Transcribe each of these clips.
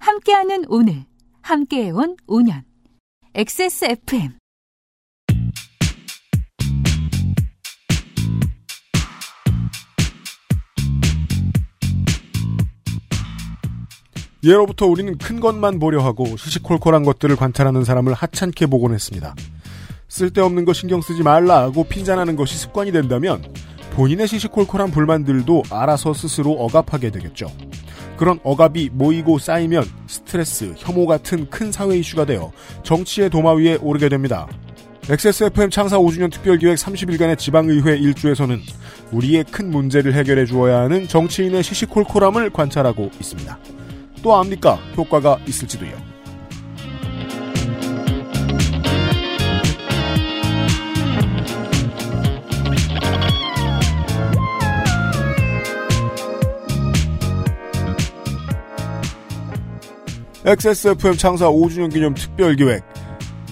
함께하는 오늘, 함께해온 5년. XSFM. 예로부터 우리는 큰 것만 보려 하고 시시콜콜한 것들을 관찰하는 사람을 하찮게 보곤 했습니다. 쓸데없는 거 신경 쓰지 말라고 핀잔하는 것이 습관이 된다면 본인의 시시콜콜한 불만들도 알아서 스스로 억압하게 되겠죠. 그런 억압이 모이고 쌓이면 스트레스, 혐오 같은 큰 사회 이슈가 되어 정치의 도마 위에 오르게 됩니다. XSFM 창사 5주년 특별기획 30일간의 지방의회 일주에서는 우리의 큰 문제를 해결해 주어야 하는 정치인의 시시콜콜함을 관찰하고 있습니다. 또 압니까? 효과가 있을지도요. XSFM 창사 5주년 기념 특별기획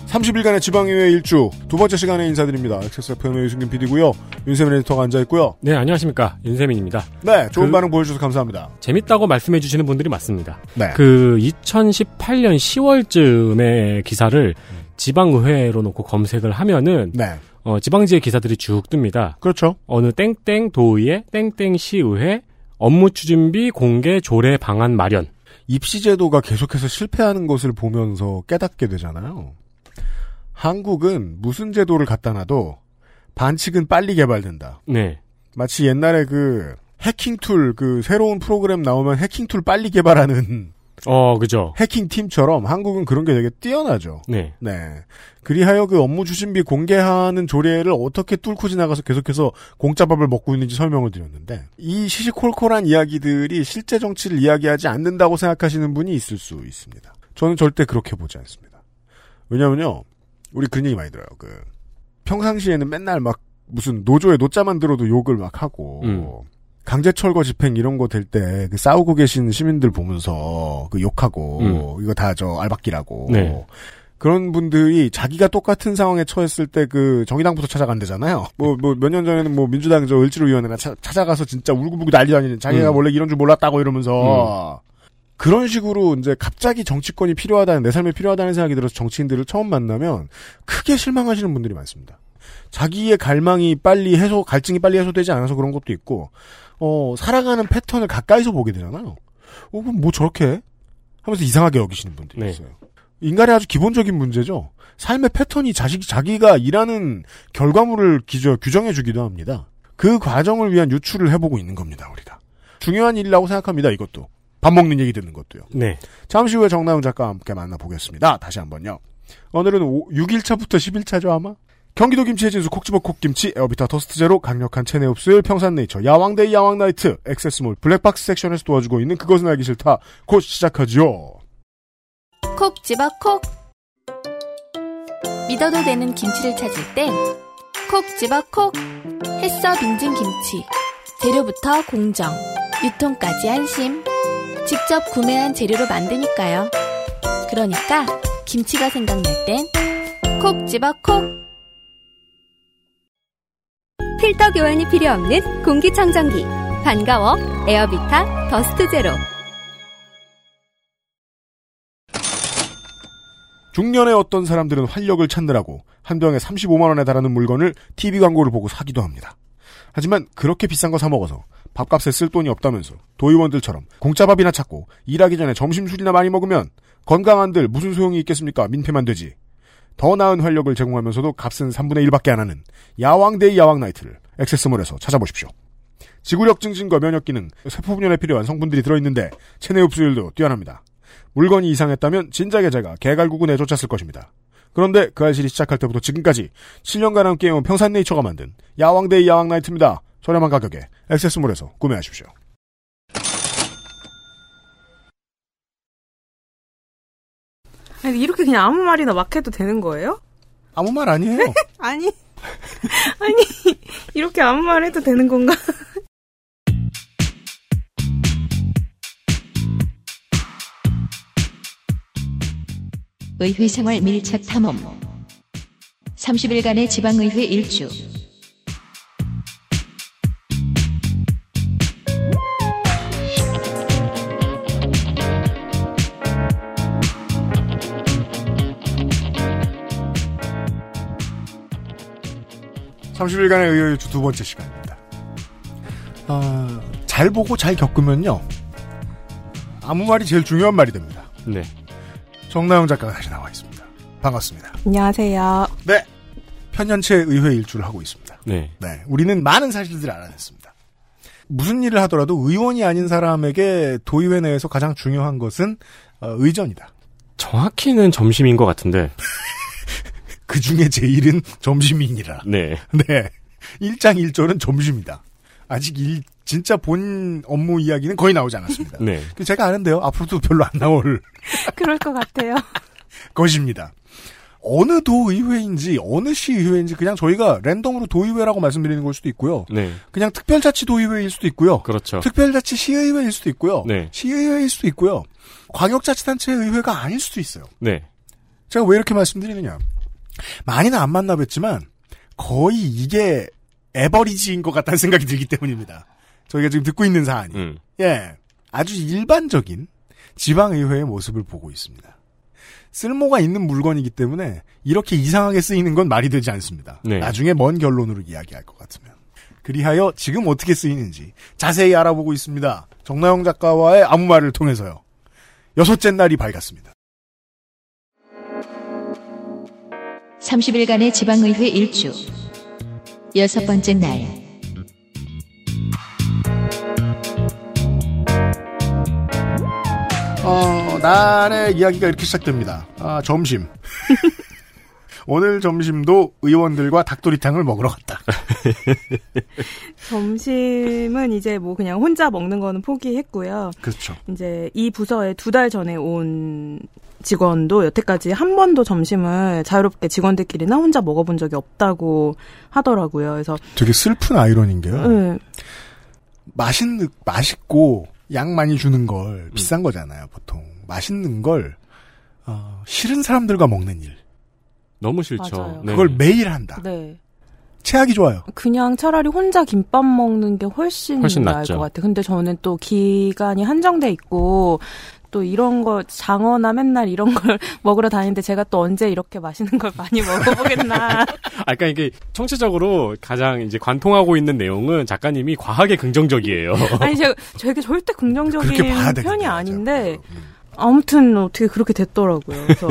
30일간의 지방의회 일주 두 번째 시간에 인사드립니다. XSFM의 유승균 PD고요. 윤세민 에디터가 앉아있고요. 네, 안녕하십니까. 윤세민입니다. 네, 좋은 그- 반응 보여주셔서 감사합니다. 재밌다고 말씀해 주시는 분들이 많습니다. 네. 그 2018년 10월쯤에 기사를 지방의회로 놓고 검색을 하면은 네, 어, 지방지의 기사들이 쭉 뜹니다. 그렇죠. 어느 땡땡 도의회 땡땡 시의회 업무 추진비 공개 조례 방안 마련. 입시제도가 계속해서 실패하는 것을 보면서 깨닫게 되잖아요. 한국은 무슨 제도를 갖다 놔도 반칙은 빨리 개발된다. 네. 마치 옛날에 그 해킹 tool, 그 새로운 프로그램 나오면 해킹 tool 빨리 개발하는 어, 그죠. 해킹 팀처럼 한국은 그런 게 되게 뛰어나죠. 네. 네. 그리하여 그 업무 추진비 공개하는 조례를 어떻게 뚫고 지나가서 계속해서 공짜밥을 먹고 있는지 설명을 드렸는데 이 시시콜콜한 이야기들이 실제 정치를 이야기하지 않는다고 생각하시는 분이 있을 수 있습니다. 저는 절대 그렇게 보지 않습니다. 왜냐면요. 우리 그런 얘기 많이 들어요. 그 평상시에는 맨날 막 무슨 노조에 노자만 들어도 욕을 막 하고 음. 강제 철거 집행 이런 거 될 때 그 싸우고 계신 시민들 보면서 그 욕하고 음. 이거 다 저 알박기라고 네. 그런 분들이 자기가 똑같은 상황에 처했을 때 그 정의당부터 찾아간대잖아요. 뭐 뭐 몇 년 전에는 뭐 민주당 저 을지로위원회나 차- 찾아가서 진짜 울고불고 난리 아니는 자기가 음. 원래 이런 줄 몰랐다고 이러면서 그런 식으로 이제 갑자기 정치권이 필요하다는 내 삶에 필요하다는 생각이 들어서 정치인들을 처음 만나면 크게 실망하시는 분들이 많습니다. 자기의 갈망이 빨리 해소, 갈증이 빨리 해소되지 않아서 그런 것도 있고, 어, 살아가는 패턴을 가까이서 보게 되잖아요. 어, 뭐 저렇게 해? 하면서 이상하게 여기시는 분들이 네. 있어요. 인간의 아주 기본적인 문제죠. 삶의 패턴이 자식, 자기가 일하는 결과물을 기저, 규정해주기도 합니다. 그 과정을 위한 유출을 해보고 있는 겁니다, 우리가. 중요한 일이라고 생각합니다, 이것도. 밥 먹는 얘기 듣는 것도요. 네. 잠시 후에 정나영 작가와 함께 만나보겠습니다. 다시 한 번요. 오늘은 6일차부터 10일차죠, 아마? 경기도 김치의 진수 콕 집어 콕 김치 에어비타 더스트 제로 강력한 체내 흡수율 평산네이처 야왕데이 야왕나이트 액세스몰 블랙박스 섹션에서 도와주고 있는 그것은 알기 싫다. 곧 시작하지요. 콕 집어 콕. 믿어도 되는 김치를 찾을 땐 콕 집어 콕. 햇서 빙진 김치 재료부터 공정 유통까지 안심. 직접 구매한 재료로 만드니까요. 그러니까 김치가 생각날 땐 콕 집어 콕. 필터 교환이 필요 없는 공기청정기. 반가워. 에어비타 더스트 제로. 중년의 어떤 사람들은 활력을 찾느라고 한 병에 35만 원에 달하는 물건을 TV 광고를 보고 사기도 합니다. 하지만 그렇게 비싼 거 사 먹어서 밥값에 쓸 돈이 없다면서 도의원들처럼 공짜밥이나 찾고 일하기 전에 점심술이나 많이 먹으면 건강한들 무슨 소용이 있겠습니까? 민폐만 되지. 더 나은 활력을 제공하면서도 값은 3분의 1밖에 안 하는 야왕데이 야왕나이트를 액세스몰에서 찾아보십시오. 지구력 증진과 면역 기능, 세포 분열에 필요한 성분들이 들어있는데 체내 흡수율도 뛰어납니다. 물건이 이상했다면 진작에 제가 개갈구구 내쫓았을 것입니다. 그런데 그 알실이 시작할 때부터 지금까지 7년간 함께해온 평산네이처가 만든 야왕데이 야왕나이트입니다. 저렴한 가격에 액세스몰에서 구매하십시오. 아니, 이렇게 그냥 아무 말이나 막 해도 되는 거예요? 아무 말 아니에요. 아니, 아니, 이렇게 아무 말 해도 되는 건가? 의회 생활 밀착 탐험 30일간의 지방의회 일주 30일간의 의외일주 두 번째 시간입니다. 어, 잘 보고 잘 겪으면요. 아무 말이 제일 중요한 말이 됩니다. 네. 정나영 작가가 다시 나와 있습니다. 반갑습니다. 안녕하세요. 네. 편년체 의회 일주를 하고 있습니다. 네. 네. 우리는 많은 사실들을 알아냈습니다. 무슨 일을 하더라도 의원이 아닌 사람에게 도의회 내에서 가장 중요한 것은 어, 의전이다. 정확히는 점심인 것 같은데. 그 중에 제일은 점심이니라. 네. 네. 1장 1절은 점심이다. 아직 일, 진짜 본 업무 이야기는 거의 나오지 않았습니다. 네. 그 제가 아는데요. 앞으로도 별로 안 나올 그럴 것 같아요. 것입니다. 어느 도의회인지 어느 시의회인지 그냥 저희가 랜덤으로 도의회라고 말씀드리는 걸 수도 있고요. 네. 그냥 특별자치 도의회일 수도 있고요. 그렇죠. 특별자치 시의회일 수도 있고요. 네. 시의회일 수도 있고요. 광역자치단체 의회가 아닐 수도 있어요. 네. 제가 왜 이렇게 말씀드리느냐. 많이는 안 만나 뵀지만 거의 이게 에버리지인 것 같다는 생각이 들기 때문입니다. 저희가 지금 듣고 있는 사안이. 음. 예. 아주 일반적인 지방의회의 모습을 보고 있습니다. 쓸모가 있는 물건이기 때문에 이렇게 이상하게 쓰이는 건 말이 되지 않습니다. 네. 나중에 먼 결론으로 이야기할 것 같으면. 그리하여 지금 어떻게 쓰이는지 자세히 알아보고 있습니다. 정나영 작가와의 아무 말을 통해서요. 여섯째 날이 밝았습니다. 30일간의 지방의회 일주. 여섯 번째 날. 어, 날의 이야기가 이렇게 시작됩니다. 아, 점심. 오늘 점심도 의원들과 닭도리탕을 먹으러 갔다. 점심은 이제 뭐 그냥 혼자 먹는 거는 포기했고요. 그렇죠. 이제 이 부서에 두 달 전에 온 직원도 여태까지 한 번도 점심을 자유롭게 직원들끼리나 혼자 먹어본 적이 없다고 하더라고요. 그래서 되게 슬픈 아이러니인 게요. 네, 맛있는, 맛있고 양 많이 주는 걸 비싼 거잖아요, 보통. 맛있는 걸, 어, 싫은 사람들과 먹는 일. 너무 싫죠. 맞아요. 네. 그걸 매일 한다. 네. 체하기 좋아요. 그냥 차라리 혼자 김밥 먹는 게 훨씬, 훨씬 나을 낫죠. 것 같아요. 근데 저는 또 기간이 한정돼 있고 또 이런 거 장어나 맨날 이런 걸 먹으러 다니는데 제가 또 언제 이렇게 맛있는 걸 많이 먹어보겠나. 아, 그러니까 이게 청취적으로 가장 이제 관통하고 있는 내용은 작가님이 과하게 긍정적이에요. 아니 제가 저에게 절대 긍정적인. 편이 아닌데 음. 아무튼 어떻게 그렇게 됐더라고요. 그래서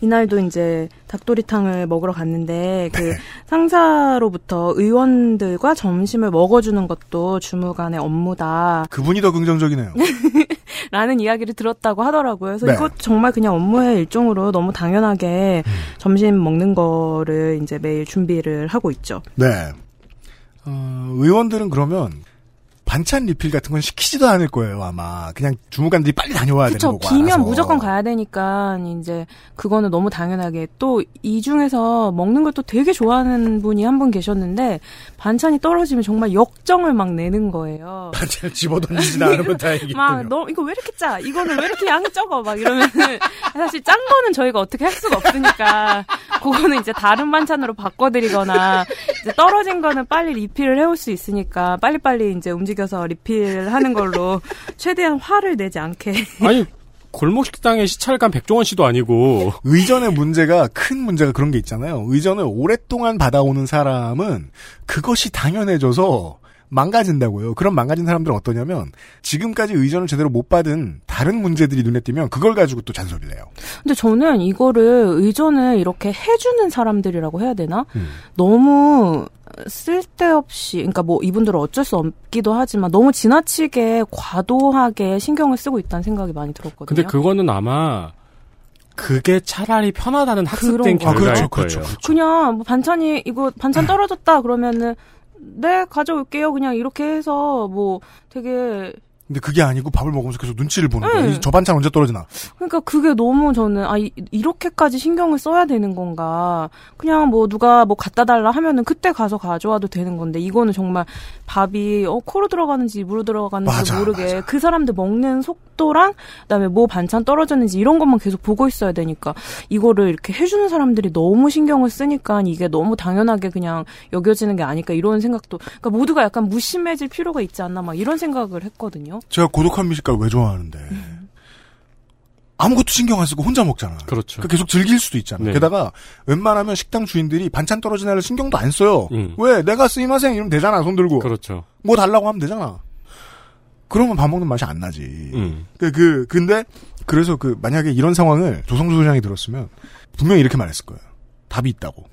이날도 이제 닭도리탕을 먹으러 갔는데 그 네. 상사로부터 의원들과 점심을 먹어주는 것도 주무관의 업무다. 그분이 더 긍정적이네요. 라는 이야기를 들었다고 하더라고요. 그래서 네. 이것 정말 그냥 업무의 일종으로 너무 당연하게 음. 점심 먹는 거를 이제 매일 준비를 하고 있죠. 네. 어, 의원들은 그러면 반찬 리필 같은 건 시키지도 않을 거예요, 아마. 그냥 주무관들이 빨리 다녀와야 되는 그쵸. 거고. 비면 알아서. 무조건 가야 되니까 이제 그거는 너무 당연하게 또 이 중에서 먹는 걸 또 되게 좋아하는 분이 한 분 계셨는데 반찬이 떨어지면 정말 역정을 막 내는 거예요. 반찬을 집어던지진 않으면 다행이겠군요. 막너 이거 왜 이렇게 짜? 이거는 왜 이렇게 양이 적어? 막 이러면은 사실 짠 거는 저희가 어떻게 할 수가 없으니까 그거는 이제 다른 반찬으로 바꿔드리거나 이제 떨어진 거는 빨리 리필을 해올 수 있으니까 빨리빨리 이제 움직 여서 리필하는 걸로 최대한 화를 내지 않게 아니, 골목 식당의 시찰관 백종원 씨도 아니고 의전의 문제가 큰 문제가 그런 게 있잖아요. 의전을 오랫동안 받아오는 사람은 그것이 당연해져서 망가진다고요. 그런 망가진 사람들은 어떠냐면 지금까지 의전을 제대로 못 받은 다른 문제들이 눈에 띄면 그걸 가지고 또 잔소리를 해요. 근데 저는 이거를 의존을 이렇게 해주는 사람들이라고 해야 되나? 음. 너무 쓸데없이, 그러니까 뭐 이분들은 어쩔 수 없기도 하지만 너무 지나치게 과도하게 신경을 쓰고 있다는 생각이 많이 들었거든요. 근데 그거는 아마 그게 차라리 편하다는 학습된 그런 거. 아, 결과일 그렇죠, 거예요. 그렇죠. 그냥 뭐 반찬이 이거 반찬 떨어졌다 그러면은 네 가져올게요. 그냥 이렇게 해서 뭐 되게 근데 그게 아니고 밥을 먹으면서 계속 눈치를 보는 거예요. 네. 이- 저 반찬 언제 떨어지나. 그러니까 그게 너무 저는 아 이, 이렇게까지 신경을 써야 되는 건가? 그냥 뭐 누가 뭐 갖다 달라 하면은 그때 가서 가져와도 되는 건데 이거는 정말 밥이 어 코로 들어가는지 입으로 들어가는지 맞아, 모르게 맞아. 그 사람들 먹는 속도랑 그다음에 뭐 반찬 떨어졌는지 이런 것만 계속 보고 있어야 되니까 이거를 이렇게 해주는 사람들이 너무 신경을 쓰니까 이게 너무 당연하게 그냥 여겨지는 게 아닐까 이런 생각도 그러니까 모두가 약간 무심해질 필요가 있지 않나 막 이런 생각을 했거든요. 제가 고독한 미식가를 왜 좋아하는데. 아무것도 신경 안 쓰고 혼자 먹잖아. 그렇죠. 그러니까 계속 즐길 수도 있잖아. 네. 게다가 웬만하면 식당 주인들이 반찬 떨어진 애를 신경도 안 써요. 음. 왜? 내가 쓰이마생 이러면 되잖아. 손 들고. 그렇죠. 뭐 달라고 하면 되잖아. 그러면 밥 먹는 맛이 안 나지. 음. 그, 그, 근데, 그래서 그, 만약에 이런 상황을 조성주 소장이 들었으면, 분명히 이렇게 말했을 거예요. 답이 있다고.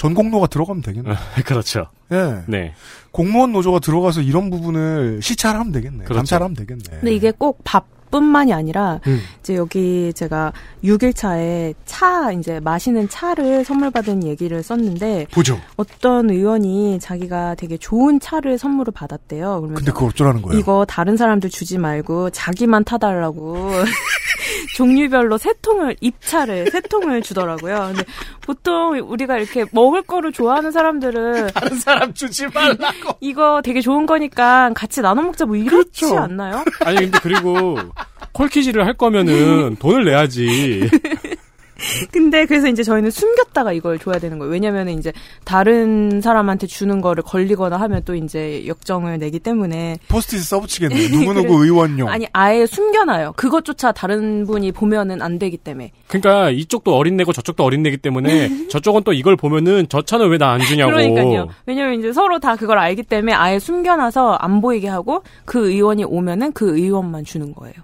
전공로가 들어가면 되겠네. 그렇죠. 예. 네. 공무원 노조가 들어가서 이런 부분을 시찰하면 되겠네. 그렇죠. 감찰하면 되겠네. 근데 이게 꼭 밥 뿐만이 아니라 음. 이제 여기 제가 6일차에 차 이제 마시는 차를 선물 받은 얘기를 썼는데 보죠. 어떤 의원이 자기가 되게 좋은 차를 선물을 받았대요. 그러면 근데 그걸 어쩌라는 거예요? 이거 다른 사람들 주지 말고 자기만 타달라고 종류별로 세 통을 입차를 세 통을 주더라고요. 근데 보통 우리가 이렇게 먹을 거를 좋아하는 사람들은 다른 사람 주지 말라고. 이거 되게 좋은 거니까 같이 나눠 먹자 뭐 이렇지 그렇죠. 않나요? 아니 근데 그리고 콜키지를 할 거면은 돈을 내야지. 근데 그래서 이제 저희는 숨겼다가 이걸 줘야 되는 거예요. 왜냐면 이제 다른 사람한테 주는 거를 걸리거나 하면 또 이제 역정을 내기 때문에 포스트잇 써붙이겠네. 누구누구 의원용. 아니 아예 숨겨놔요. 그것조차 다른 분이 보면은 안 되기 때문에. 그러니까 이쪽도 어린내고 저쪽도 어린내기 때문에 저쪽은 또 이걸 보면은 저 차는 왜 나 안 주냐고. 그러니까요. 왜냐면 이제 서로 다 그걸 알기 때문에 아예 숨겨놔서 안 보이게 하고 그 의원이 오면은 그 의원만 주는 거예요.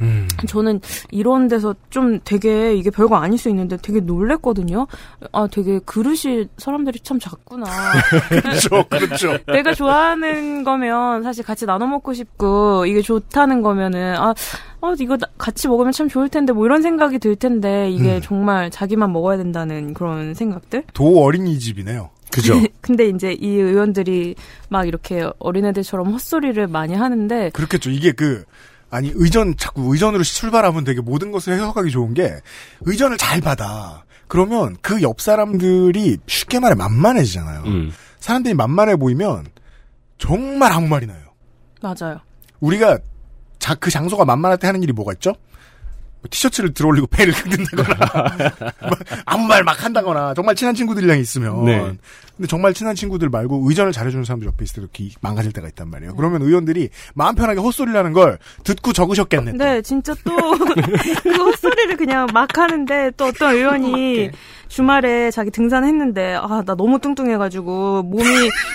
음. 저는 이런 데서 좀 되게 이게 별거 아닐 수 있는데 되게 놀랬거든요. 아, 되게 그릇이 사람들이 참 작구나. 그렇죠. 그렇죠. 내가 좋아하는 거면 사실 같이 나눠 먹고 싶고 이게 좋다는 거면은 아, 어, 이거 나- 같이 먹으면 참 좋을 텐데 뭐 이런 생각이 들 텐데 이게 음. 정말 자기만 먹어야 된다는 그런 생각들? 도 어린이집이네요. 그죠. 근데 이제 이 의원들이 막 이렇게 어린애들처럼 헛소리를 많이 하는데 그렇겠죠. 이게 그 아니 의전 자꾸 의전으로 출발하면 되게 모든 것을 해석하기 좋은 게 의전을 잘 받아. 그러면 그 옆 사람들이 쉽게 말해 만만해지잖아요. 음. 사람들이 만만해 보이면 정말 아무 말이 나요. 맞아요. 우리가 자, 그 장소가 만만할 때 하는 일이 뭐가 있죠? 뭐 티셔츠를 들어올리고 폐를 긁는다거나 막 아무 말 막 한다거나 정말 친한 친구들이랑 있으면 네. 근데 정말 친한 친구들 말고 의전을 잘해주는 사람들 옆에 있을 때도 기 망가질 때가 있단 말이에요. 그러면 의원들이 마음 편하게 헛소리를 하는 걸 듣고 적으셨겠네. 또. 네, 진짜 또 그 헛소리를 그냥 막 하는데 또 어떤 의원이 주말에 자기 등산했는데 아 나 너무 뚱뚱해가지고 몸이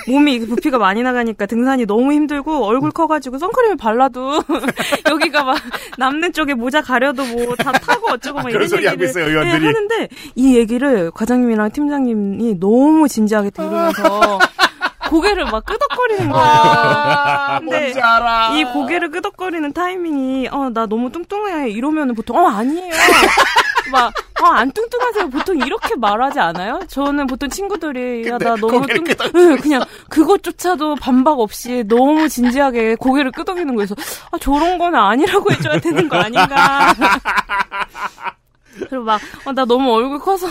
몸이 부피가 많이 나가니까 등산이 너무 힘들고 얼굴 커가지고 선크림을 발라도 여기가 막 남는 쪽에 모자 가려도 뭐 다 타고 어쩌고 막 그런 이런 소리 하고 얘기를 있어요, 의원들이. 네, 하는데 이 얘기를 과장님이랑 팀장님이 너무 진지하게 들으면서 고개를 막 끄덕거리는 거예요. 근데 뭔지 알아. 이 고개를 끄덕거리는 타이밍이 어 나 너무 뚱뚱해 이러면은 보통 어 아니에요 막 어 안 뚱뚱하세요 보통 이렇게 말하지 않아요? 저는 보통 친구들이 야나 너무 뚱 네, 그냥 그것조차도 반박 없이 너무 진지하게 고개를 끄덕이는 거에서 아 저런 거는 아니라고 해줘야 되는 거 아닌가 그리고 막, 어, 나 너무 얼굴 커서,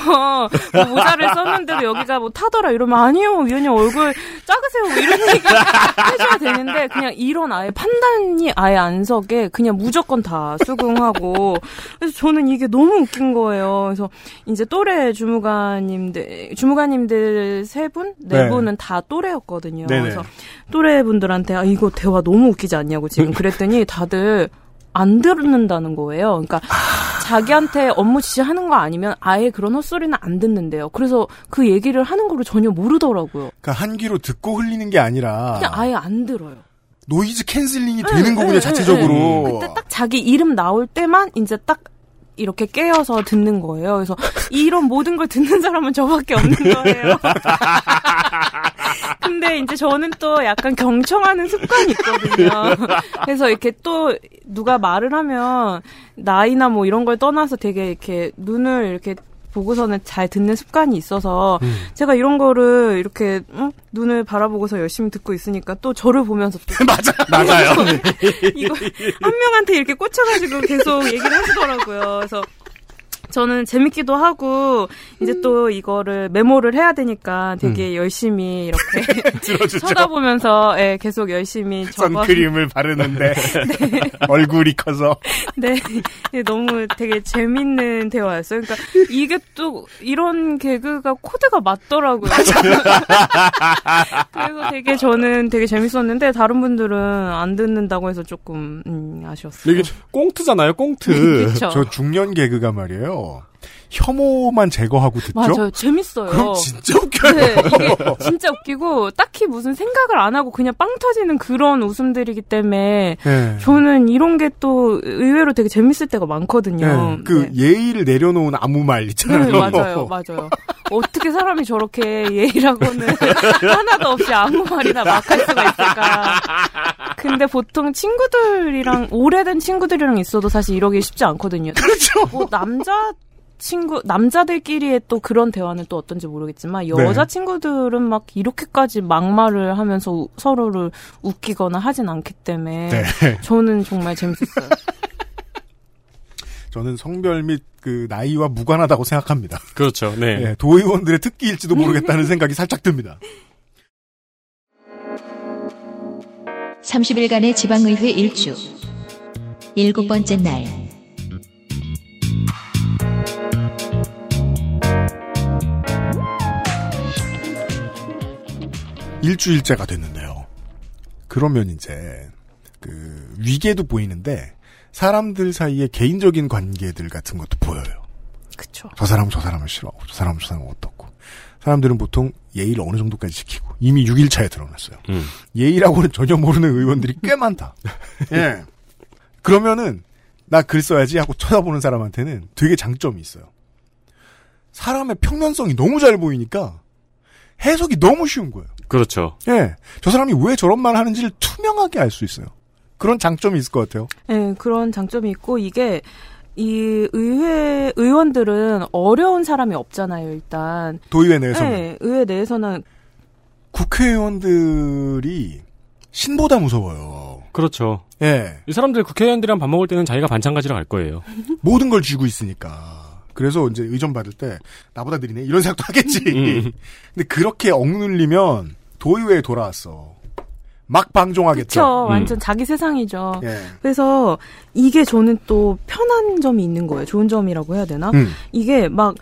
뭐 모자를 썼는데도 여기가 뭐 타더라 이러면, 아니요, 위원님 얼굴 작으세요. 뭐 이런 얘기 해줘야 되는데, 그냥 이런 아예 판단이 아예 안 서게, 그냥 무조건 다 수긍하고, 그래서 저는 이게 너무 웃긴 거예요. 그래서 이제 또래 주무관님들, 주무관님들 세 분? 네, 네. 분은 다 또래였거든요. 네네. 그래서 또래 분들한테, 아, 이거 대화 너무 웃기지 않냐고 지금 그랬더니 다들, 안 듣는다는 거예요. 그러니까 자기한테 업무 지시하는 거 아니면 아예 그런 헛소리는 안 듣는데요. 그래서 그 얘기를 하는 거를 전혀 모르더라고요. 그러니까 한 귀로 듣고 흘리는 게 아니라 그냥 아예 안 들어요. noise canceling이 네, 되는 거군요 네, 자체적으로. 네. 그때 딱 자기 이름 나올 때만 이제 딱 이렇게 깨어서 듣는 거예요. 그래서 이런 모든 걸 듣는 사람은 저밖에 없는 거예요. 근데 이제 저는 또 약간 경청하는 습관이 있거든요. 그래서 이렇게 또 누가 말을 하면 나이나 뭐 이런 걸 떠나서 되게 이렇게 눈을 이렇게 보고서는 잘 듣는 습관이 있어서 제가 이런 거를 이렇게 응? 눈을 바라보고서 열심히 듣고 있으니까 또 저를 보면서 또 맞아. 맞아요. 이거 한 명한테 이렇게 꽂혀가지고 계속 얘기를 하시더라고요. 그래서 저는 재밌기도 하고 이제 또 이거를 메모를 해야 되니까 되게 열심히 이렇게. 쳐다보면서 예, 계속 열심히 적어 선크림을 바르는데 얼굴이 커서 네. 네, 너무 되게 재밌는 대화였어요. 그러니까 이게 또 이런 개그가 코드가 맞더라고요. 그래서 되게 저는 되게 재밌었는데 다른 분들은 안 듣는다고 해서 조금 음, 아쉬웠어요. 이게 꽁트잖아요, 꽁트. 그쵸. 저 중년 개그가 말이에요. more. 혐오만 제거하고 듣죠. 맞아요. 재밌어요. 그럼 진짜 웃겨요. 네, 이게 진짜 웃기고 딱히 무슨 생각을 안 하고 그냥 빵 터지는 그런 웃음들이기 때문에 네. 저는 이런 게 또 의외로 되게 재밌을 때가 많거든요. 네, 그 네. 예의를 내려놓은 아무 말 있잖아요. 네, 맞아요, 맞아요. 어떻게 사람이 저렇게 예의라고는 하나도 없이 아무 말이나 막 할 수가 있을까. 근데 보통 친구들이랑, 오래된 친구들이랑 있어도 사실 이러기 쉽지 않거든요. 그렇죠. 뭐, 남자, 친구, 남자들끼리의 또 그런 대화는 또 어떤지 모르겠지만, 여자 네. 친구들은 막 이렇게까지 막말을 하면서 우- 서로를 웃기거나 하진 않기 때문에, 네. 저는 정말 재밌었어요. 저는 성별 및 그 나이와 무관하다고 생각합니다. 그렇죠. 네. 예, 도의원들의 특기일지도 모르겠다는 생각이 살짝 듭니다. 30일간의 지방의회 일주. 일곱 번째 날. 일주일째가 됐는데요. 그러면 이제 그 위계도 보이는데 사람들 사이의 개인적인 관계들 같은 것도 보여요. 그쵸. 저 사람은 저 사람을 싫어하고 저 사람은 저 사람은 어떻고 사람들은 보통 예의를 어느 정도까지 지키고 이미 6일 차에 드러났어요. 음. 예의라고는 전혀 모르는 의원들이 꽤 많다. 예. 그러면은 나 글 써야지 하고 쳐다보는 사람한테는 되게 장점이 있어요. 사람의 평면성이 너무 잘 보이니까 해석이 너무 쉬운 거예요. 그렇죠. 예. 저 사람이 왜 저런 말 하는지를 투명하게 알 수 있어요. 그런 장점이 있을 것 같아요. 네, 그런 장점이 있고 이게 이 의회 의원들은 어려운 사람이 없잖아요, 일단. 도의회 내에서는 네, 의회 내에서는 국회의원들이 신보다 무서워요. 그렇죠. 예. 이 사람들 국회의원들이랑 밥 먹을 때는 자기가 반찬 가지러 갈 거예요. 모든 걸 쥐고 있으니까. 그래서 이제 의전 받을 때 나보다 느리네 이런 생각도 하겠지. 음. 근데 그렇게 억눌리면 도의회에 돌아왔어. 막 방종하겠죠. 그쵸 음. 완전 자기 세상이죠. 예. 그래서 이게 저는 또 편한 점이 있는 거예요. 좋은 점이라고 해야 되나? 음. 이게 막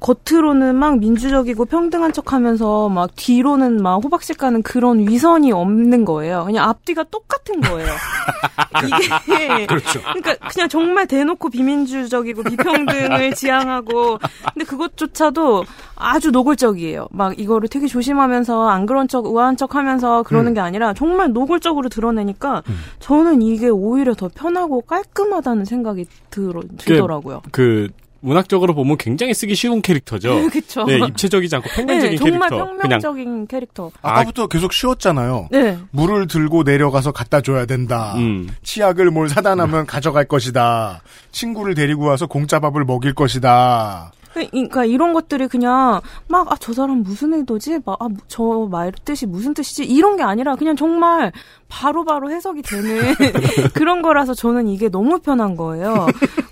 겉으로는 막 민주적이고 평등한 척 하면서 막 뒤로는 막 호박씨 가는 그런 위선이 없는 거예요. 그냥 앞뒤가 똑같은 거예요. 이게 그렇죠. 그러니까 그냥 정말 대놓고 비민주적이고 비평등을 지향하고 근데 그것조차도 아주 노골적이에요. 막 이거를 되게 조심하면서 안 그런 척 우아한 척 하면서 그러는 음. 게 아니라 정말 노골적으로 드러내니까 음. 저는 이게 오히려 더 편하고 깔끔하다는 생각이 들어, 들더라고요. 그 문학적으로 보면 굉장히 쓰기 쉬운 캐릭터죠. 그쵸. 네, 입체적이지 않고 평면적인 네, 정말 캐릭터. 그냥 평면적인 캐릭터. 아까부터 계속 쉬웠잖아요. 네. 물을 들고 내려가서 갖다 줘야 된다. 음. 치약을 뭘 사다 나면 가져갈 것이다. 친구를 데리고 와서 공짜 밥을 먹일 것이다. 그러니까 이런 것들이 그냥 막 아 저 사람 무슨 의도지? 막저 말 뜻이 무슨 뜻이지? 이런 게 아니라 그냥 정말 바로 바로 해석이 되는 그런 거라서 저는 이게 너무 편한 거예요.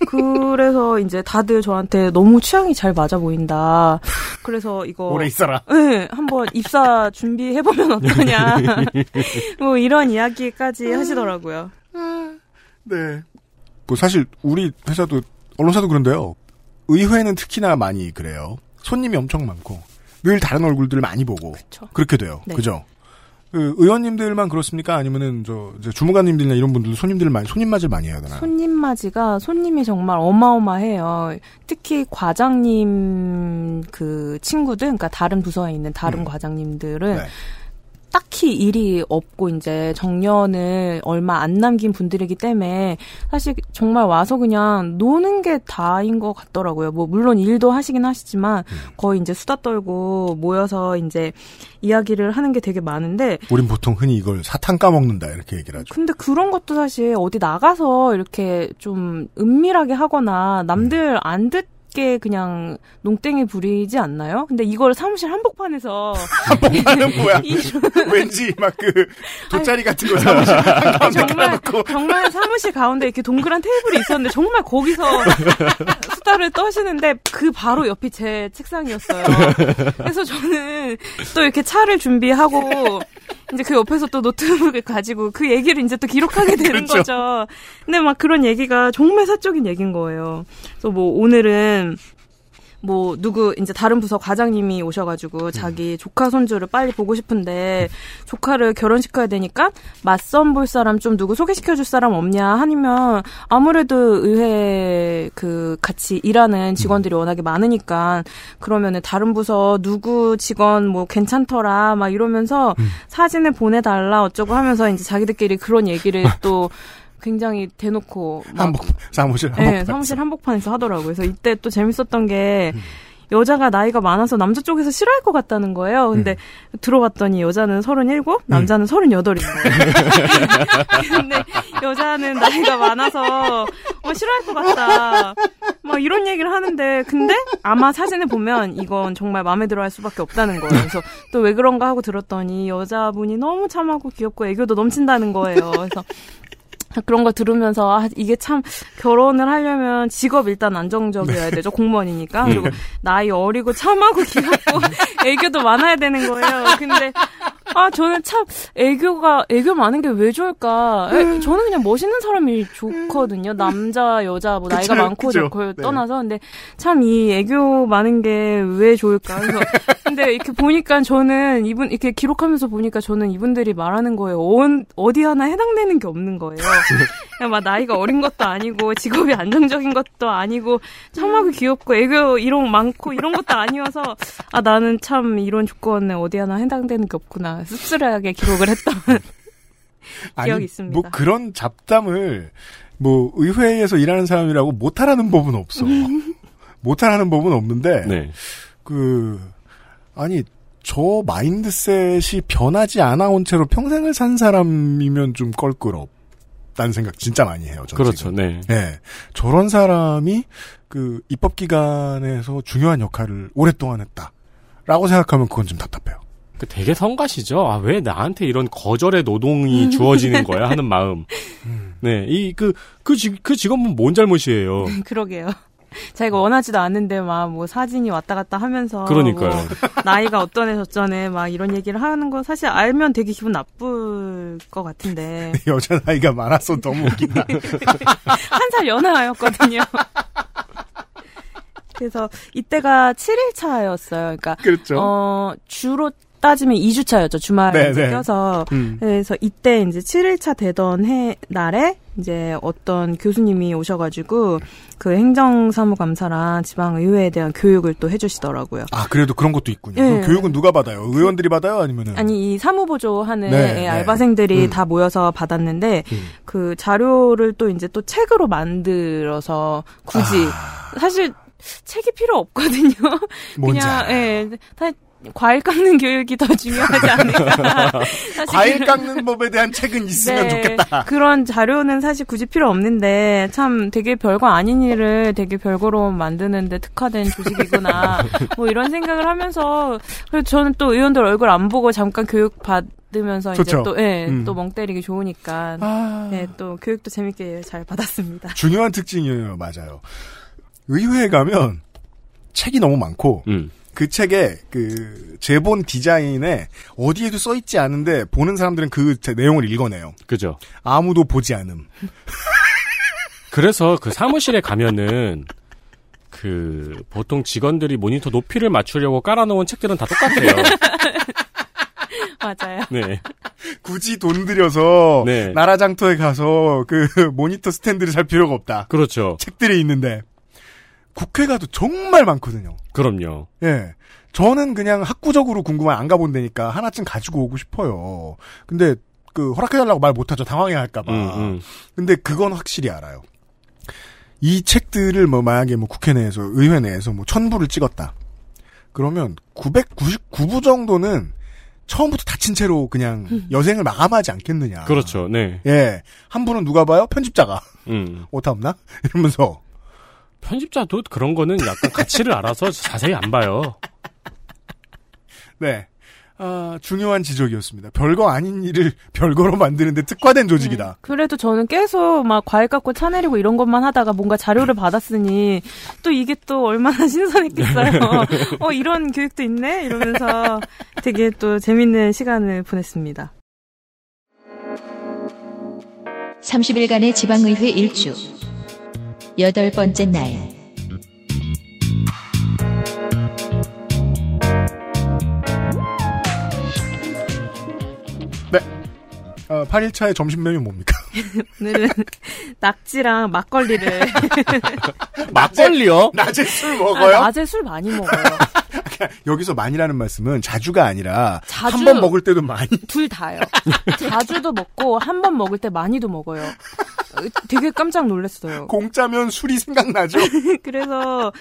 그래서 이제 다들 저한테 너무 취향이 잘 맞아 보인다. 그래서 이거 오래 있어라. 네, 한번 입사 준비해 보면 어떠냐. 뭐 이런 이야기까지 하시더라고요. 네. 뭐 사실 우리 회사도 언론사도 그런데요. 의회는 특히나 많이 그래요. 손님이 엄청 많고 늘 다른 얼굴들을 많이 보고 그쵸. 그렇게 돼요. 네. 그죠? 그 의원님들만 그렇습니까? 아니면은 저 이제 주무관님들이나 이런 분들도 손님들을 많이 손님 맞을 많이 해야 되나요? 손님 맞이가 손님이 정말 어마어마해요. 특히 과장님 그 친구들, 그러니까 다른 부서에 있는 다른 음. 과장님들은 네. 딱히 일이 없고 이제 정년을 얼마 안 남긴 분들이기 때문에 사실 정말 와서 그냥 노는 게 다인 것 같더라고요. 뭐 물론 일도 하시긴 하시지만 음. 거의 이제 수다 떨고 모여서 이제 이야기를 하는 게 되게 많은데 우린 보통 흔히 이걸 사탕 까먹는다 이렇게 얘기를 하죠. 근데 그런 것도 사실 어디 나가서 이렇게 좀 은밀하게 하거나 남들 안 듣, 쉽게 그냥 농땡이 부리지 않나요? 근데 이걸 사무실 한복판에서 한복판은 뭐야? 이- 왠지 막 그 돗자리 같은 거 사무실 정말 정말 사무실 가운데 이렇게 동그란 테이블이 있었는데 정말 거기서 수다를 떠시는데 그 바로 옆이 제 책상이었어요. 그래서 저는 또 이렇게 차를 준비하고 이제 그 옆에서 또 노트북을 가지고 그 얘기를 이제 또 기록하게 되는 그렇죠. 거죠. 근데 막 그런 얘기가 정말 사적인 얘기인 거예요. 그래서 뭐 오늘은 뭐 누구 이제 다른 부서 과장님이 오셔가지고 자기 조카 손주를 빨리 보고 싶은데 조카를 결혼시켜야 되니까 맞선 볼 사람 좀 누구 소개시켜줄 사람 없냐 아니면 아무래도 의회 그 같이 일하는 직원들이 워낙에 많으니까 그러면은 다른 부서 누구 직원 뭐 괜찮더라 막 이러면서 사진을 보내달라 어쩌고 하면서 이제 자기들끼리 그런 얘기를 또 굉장히 대놓고 막 한복 사무실 한복 네, 사무실 한복판에서 하더라고요. 그래서 이때 또 재밌었던 게 여자가 나이가 많아서 남자 쪽에서 싫어할 것 같다는 거예요. 근데 들어봤더니 여자는 37, 남자는 38인 거예요. 근데 여자는 나이가 많아서 어, 싫어할 것 같다. 막 이런 얘기를 하는데 근데 아마 사진을 보면 이건 정말 마음에 들어 할 수밖에 없다는 거예요. 그래서 또 왜 그런가 하고 들었더니 여자분이 너무 참하고 귀엽고 애교도 넘친다는 거예요. 그래서 그런 거 들으면서 아 이게 참 결혼을 하려면 직업 일단 안정적이어야 되죠. 공무원이니까. 그리고 나이 어리고 참하고 귀엽고 애교도 많아야 되는 거예요. 근데 아 저는 참 애교가 애교 많은 게 왜 좋을까? 에, 저는 그냥 멋있는 사람이 좋거든요. 남자 여자 뭐 나이가 그쵸, 많고 그쵸. 적고 네. 떠나서. 근데 참 이 애교 많은 게 왜 좋을까? 그래서 근데 이렇게 보니까 저는 이분 이렇게 기록하면서 보니까 저는 이분들이 말하는 거에 어, 어디 하나 해당되는 게 없는 거예요. 그냥 막 나이가 어린 것도 아니고 직업이 안정적인 것도 아니고 참하고 귀엽고 애교 이런 많고 이런 것도 아니어서 아 나는 참 이런 조건에 어디 하나 해당되는 게 없구나 씁쓸하게 기록을 했던 기억이 있습니다. 뭐 그런 잡담을 뭐 의회에서 일하는 사람이라고 못하라는 법은 없어. 못하라는 법은 없는데 네. 그 아니 저 마인드셋이 변하지 않아 온 채로 평생을 산 사람이면 좀 껄끄럽 다는 생각 진짜 많이 해요. 저는 그렇죠. 지금. 네. 예. 저런 사람이 그 입법기관에서 중요한 역할을 오랫동안 했다. 라고 생각하면 그건 좀 답답해요. 그 되게 성가시죠. 아, 왜 나한테 이런 거절의 노동이 주어지는 거야 하는 마음. 네. 이, 그, 그, 직- 그 직업은 뭔 잘못이에요. 그러게요. 자기가 원하지도 않는데 막 뭐 사진이 왔다 갔다 하면서 그러니까요. 뭐 나이가 어떠네 저쩌네 막 이런 얘기를 하는 거 사실 알면 되게 기분 나쁠 것 같은데 여자 나이가 많아서 너무 웃긴다. 한 살 연하였거든요. 그래서 이때가 7일 차였어요. 그러니까 그렇죠. 어 주로 따지면 2주차였죠. 주말에 네, 네. 껴서 음. 그래서 이때 이제 7일차 되던 해 날에 이제 어떤 교수님이 오셔가지고 그 행정사무감사랑 지방의회에 대한 교육을 또 해주시더라고요. 아, 그래도 그런 것도 있군요. 예. 그럼 교육은 누가 받아요? 의원들이 받아요? 아니면은? 아니 이 사무보조 하는 네, 예, 네. 알바생들이 음. 다 모여서 받았는데 음. 그 자료를 또 이제 또 책으로 만들어서 굳이 아. 사실 책이 필요 없거든요. 그냥. 예, 다 과일 깎는 교육이 더 중요하지 않을까. 과일 깎는 법에 대한 책은 있으면 네, 좋겠다. 그런 자료는 사실 굳이 필요 없는데 참 되게 별거 아닌 일을 되게 별거로 만드는데 특화된 조직이구나. 뭐 이런 생각을 하면서 그래서 저는 또 의원들 얼굴 안 보고 잠깐 교육 받으면서 좋죠. 이제 또 예, 음. 또멍 때리기 좋으니까 아. 예, 또 교육도 재밌게 잘 받았습니다. 중요한 특징이에요. 맞아요. 의회에 가면 책이 너무 많고 음. 그 책에 그 제본 디자인에 어디에도 써 있지 않은데 보는 사람들은 그 제- 내용을 읽어내요. 그죠. 아무도 보지 않음. 그래서 그 사무실에 가면은 그 보통 직원들이 모니터 높이를 맞추려고 깔아놓은 책들은 다 똑같아요. 맞아요. 네. 굳이 돈 들여서 네. 나라 장터에 가서 그 모니터 스탠드를 살 필요가 없다. 그렇죠. 책들이 있는데 국회 가도 정말 많거든요. 그럼요. 예. 저는 그냥 학구적으로 궁금한 안 가본 데니까 하나쯤 가지고 오고 싶어요. 근데 그 허락해달라고 말 못하죠. 당황해 할까봐. 음, 음. 근데 그건 확실히 알아요. 이 책들을 뭐 만약에 뭐 국회 내에서 의회 내에서 뭐 천부를 찍었다. 그러면 999부 정도는 처음부터 다친 채로 그냥 여생을 마감하지 않겠느냐. 그렇죠. 네. 예. 한 분은 누가 봐요? 편집자가. 음. 오타 없나? 이러면서 편집자도 그런 거는 약간 가치를 알아서 자세히 안 봐요. 네. 아, 중요한 지적이었습니다. 별거 아닌 일을 별거로 만드는데 특화된 조직이다. 그래도 저는 계속 막 과일 깎고 차 내리고 이런 것만 하다가 뭔가 자료를 받았으니 또 이게 또 얼마나 신선했겠어요. 어, 이런 교육도 있네? 이러면서 되게 또 재밌는 시간을 보냈습니다. 30일간의 지방의회 일주. 여덟 번째 날. 어, 8일차의 점심 메뉴 뭡니까? 오늘은 낙지랑 막걸리를. 막걸리요? 낮에 술 아, 먹어요? 낮에 술 많이 먹어요. 여기서 많이라는 말씀은 자주가 아니라 자주. 한번 먹을 때도 많이 둘 다요. 자주도 먹고 한 번 먹을 때 많이도 먹어요. 되게 깜짝 놀랐어요. 공짜면 술이 생각나죠. 그래서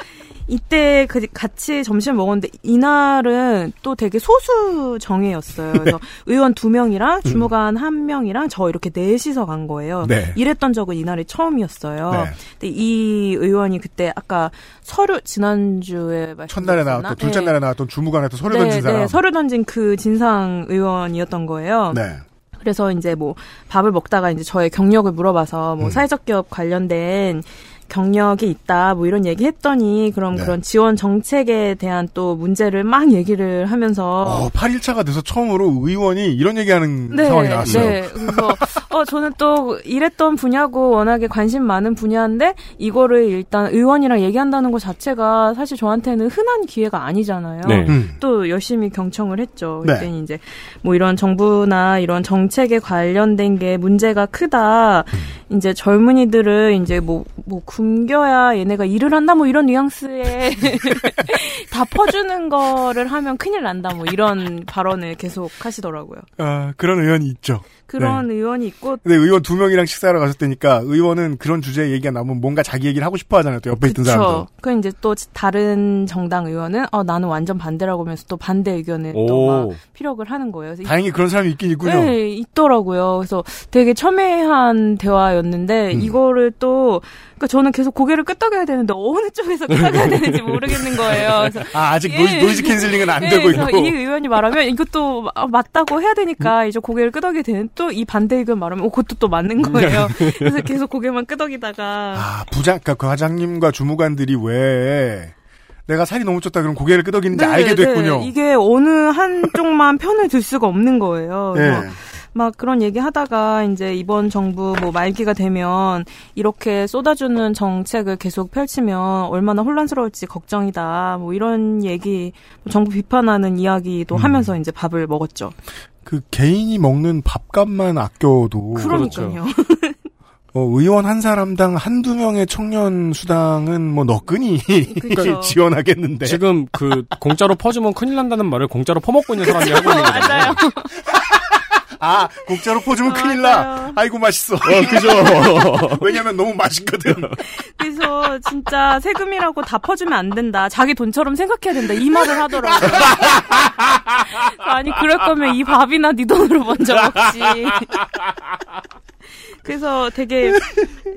이때 그 같이 점심 먹었는데 이날은 또 되게 소수 정예였어요. 그래서 의원 두 명이랑 주무관 한 명이랑 저 이렇게 넷이서 간 거예요. 네. 이랬던 적은 이날이 처음이었어요. 네. 근데 이 의원이 그때 아까 서류 지난주에 첫날에? 나왔던 둘째 네. 날에 나왔던 주무관한테 서류 네, 던진 사람. 네, 서류 던진 그 진상 의원이었던 거예요. 네. 그래서 이제 뭐 밥을 먹다가 이제 저의 경력을 물어봐서 뭐 음. 사회적 기업 관련된 경력이 있다 뭐 이런 얘기 했더니 그럼 네. 그런 지원 정책에 대한 또 문제를 막 얘기를 하면서 어, 8일차가 돼서 처음으로 의원이 이런 얘기하는 상황이 나왔어요. 네. 그래서 어 저는 또 일했던 분야고 워낙에 관심 많은 분야인데 이거를 일단 의원이랑 얘기한다는 것 자체가 사실 저한테는 흔한 기회가 아니잖아요. 네. 음. 또 열심히 경청을 했죠. 네. 그때 이제 뭐 이런 정부나 이런 정책에 관련된 게 문제가 크다. 음. 이제 젊은이들을 이제 뭐뭐 굶겨야 얘네가 일을 한다 뭐 이런 뉘앙스에 다 퍼주는 거를 하면 큰일 난다 뭐 이런 발언을 계속 하시더라고요. 아, 그런 의원이 있죠. 그런 의원이 있고 근데 의원 두 명이랑 식사하러 가셨다니까 의원은 그런 주제 얘기가 나오면 뭔가 자기 얘기를 하고 싶어 하잖아요. 또 옆에 있던 사람도. 그 이제 또 다른 정당 의원은 어 나는 완전 반대라고 하면서 또 반대 의견을 또 오. 막 피력을 하는 거예요. 다행히 그런 사람이 있긴 있군요. 네, 있더라고요. 그래서 되게 첨예한 대화였는데 음. 이거를 또 그러니까 저는 계속 고개를 끄덕여야 되는데 어느 쪽에서 끄덕여야 되는지 모르겠는 거예요. 그래서 아, 아직 예. noise, noise canceling은 안 네, 되고 있고. 이 의원이 말하면 이것도 아, 맞다고 해야 되니까 이제 고개를 끄덕이게 되는 또 이 반대 의견 말하면 어, 그것도 또 맞는 거예요. 그래서 계속 고개만 끄덕이다가 아, 부장, 그러니까 그 과장님과 주무관들이 왜 내가 살이 너무 쪘다 그럼 고개를 끄덕이는지 네, 알게 됐군요. 네. 이게 어느 한쪽만 편을 들 수가 없는 거예요. 예. 막 그런 얘기 하다가 이제 이번 정부 뭐 말기가 되면 이렇게 쏟아주는 정책을 계속 펼치면 얼마나 혼란스러울지 걱정이다. 뭐 이런 얘기, 뭐 정부 비판하는 이야기도 음. 하면서 이제 밥을 먹었죠. 그 개인이 먹는 밥값만 아껴도 그러니까요. 어, 의원 한 사람당 한두 명의 청년 수당은 뭐 너끈히 그쵸. 지원하겠는데. 지금 그 공짜로 퍼주면 큰일 난다는 말을 공짜로 퍼먹고 있는 사람이 하고 있는 거잖아요. 맞아요. 아, 공짜로 퍼주면 어, 큰일 맞아요. 나. 아이고 맛있어. 그죠. 왜냐면 너무 맛있거든. 그래서 진짜 세금이라고 다 퍼주면 안 된다. 자기 돈처럼 생각해야 된다. 이 말을 하더라고요. 아니 그럴 거면 이 밥이나 네 돈으로 먼저 먹지. 그래서 되게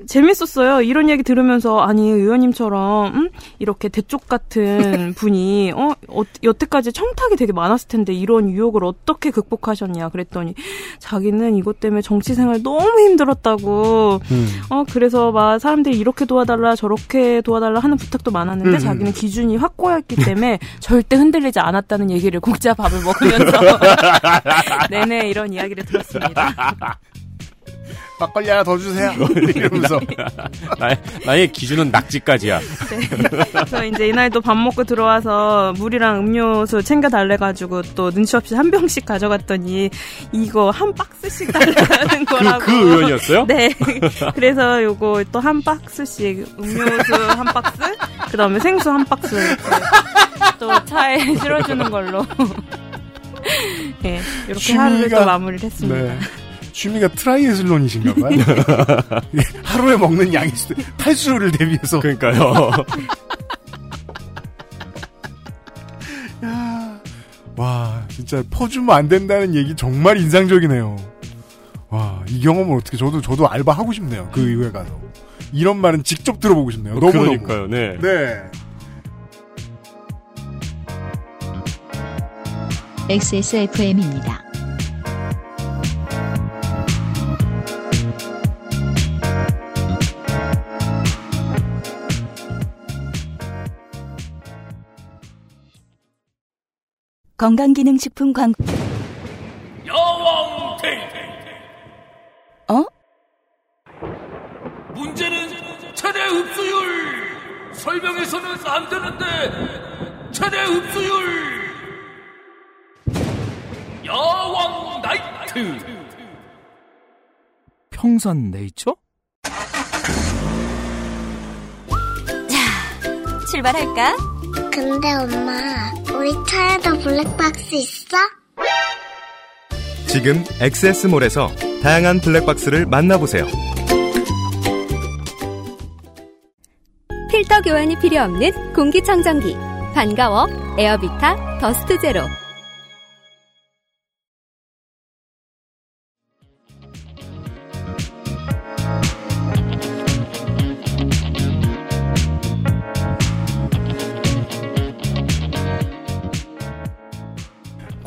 재밌었어요. 이런 얘기 들으면서 아니 의원님처럼 음? 이렇게 대쪽 같은 분이 어, 어 여태까지 청탁이 되게 많았을 텐데 이런 유혹을 어떻게 극복하셨냐 그랬더니 자기는 이것 때문에 정치 생활 너무 힘들었다고 음. 어 그래서 막 사람들이 이렇게 도와달라 저렇게 도와달라 하는 부탁도 많았는데 음. 자기는 기준이 확고했기 때문에 절대 흔들리지 않았다는 얘기를 공짜 밥을 먹으면서 내내 이런 이야기를 들었습니다. 막걸리 하나 더 주세요. 이러면서. 나의, 나의 기준은 낙지까지야. 네. 그래서 이제 이날도 밥 먹고 들어와서 물이랑 음료수 챙겨 달래가지고 또 눈치 없이 한 병씩 가져갔더니 이거 한 박스씩 달라는 거라고. 그, 그 의원이었어요? 네. 그래서 요거 또 한 박스씩 음료수 한 박스, 그 다음에 생수 한 박스 또 차에 실어주는 걸로. 네. 이렇게 하루를 또 마무리를 했습니다. 네. 취미가 트라이애슬론이신가 봐요. 예, 하루에 먹는 양이 수- 탈수를 대비해서. 그러니까요. 야, 와, 진짜 퍼주면 안 된다는 얘기 정말 인상적이네요. 와, 이 경험을 어떻게 저도 저도 알바 하고 싶네요. 그 이후에 가서. 이런 말은 직접 들어보고 싶네요. 너무 너무. 그러니까요. 네. 네. XSFM입니다. 건강기능식품 광고. 여왕 테이 어? 문제는 최대 흡수율 설명해서는 안 되는데 최대 흡수율 여왕 나이트 평산 네이처? 출발할까? 근데 엄마, 우리 차에도 블랙박스 있어? 지금 엑세스몰에서 다양한 블랙박스를 만나보세요. 필터 교환이 필요 없는 공기청정기. 반가워. 에어비타 더스트 제로.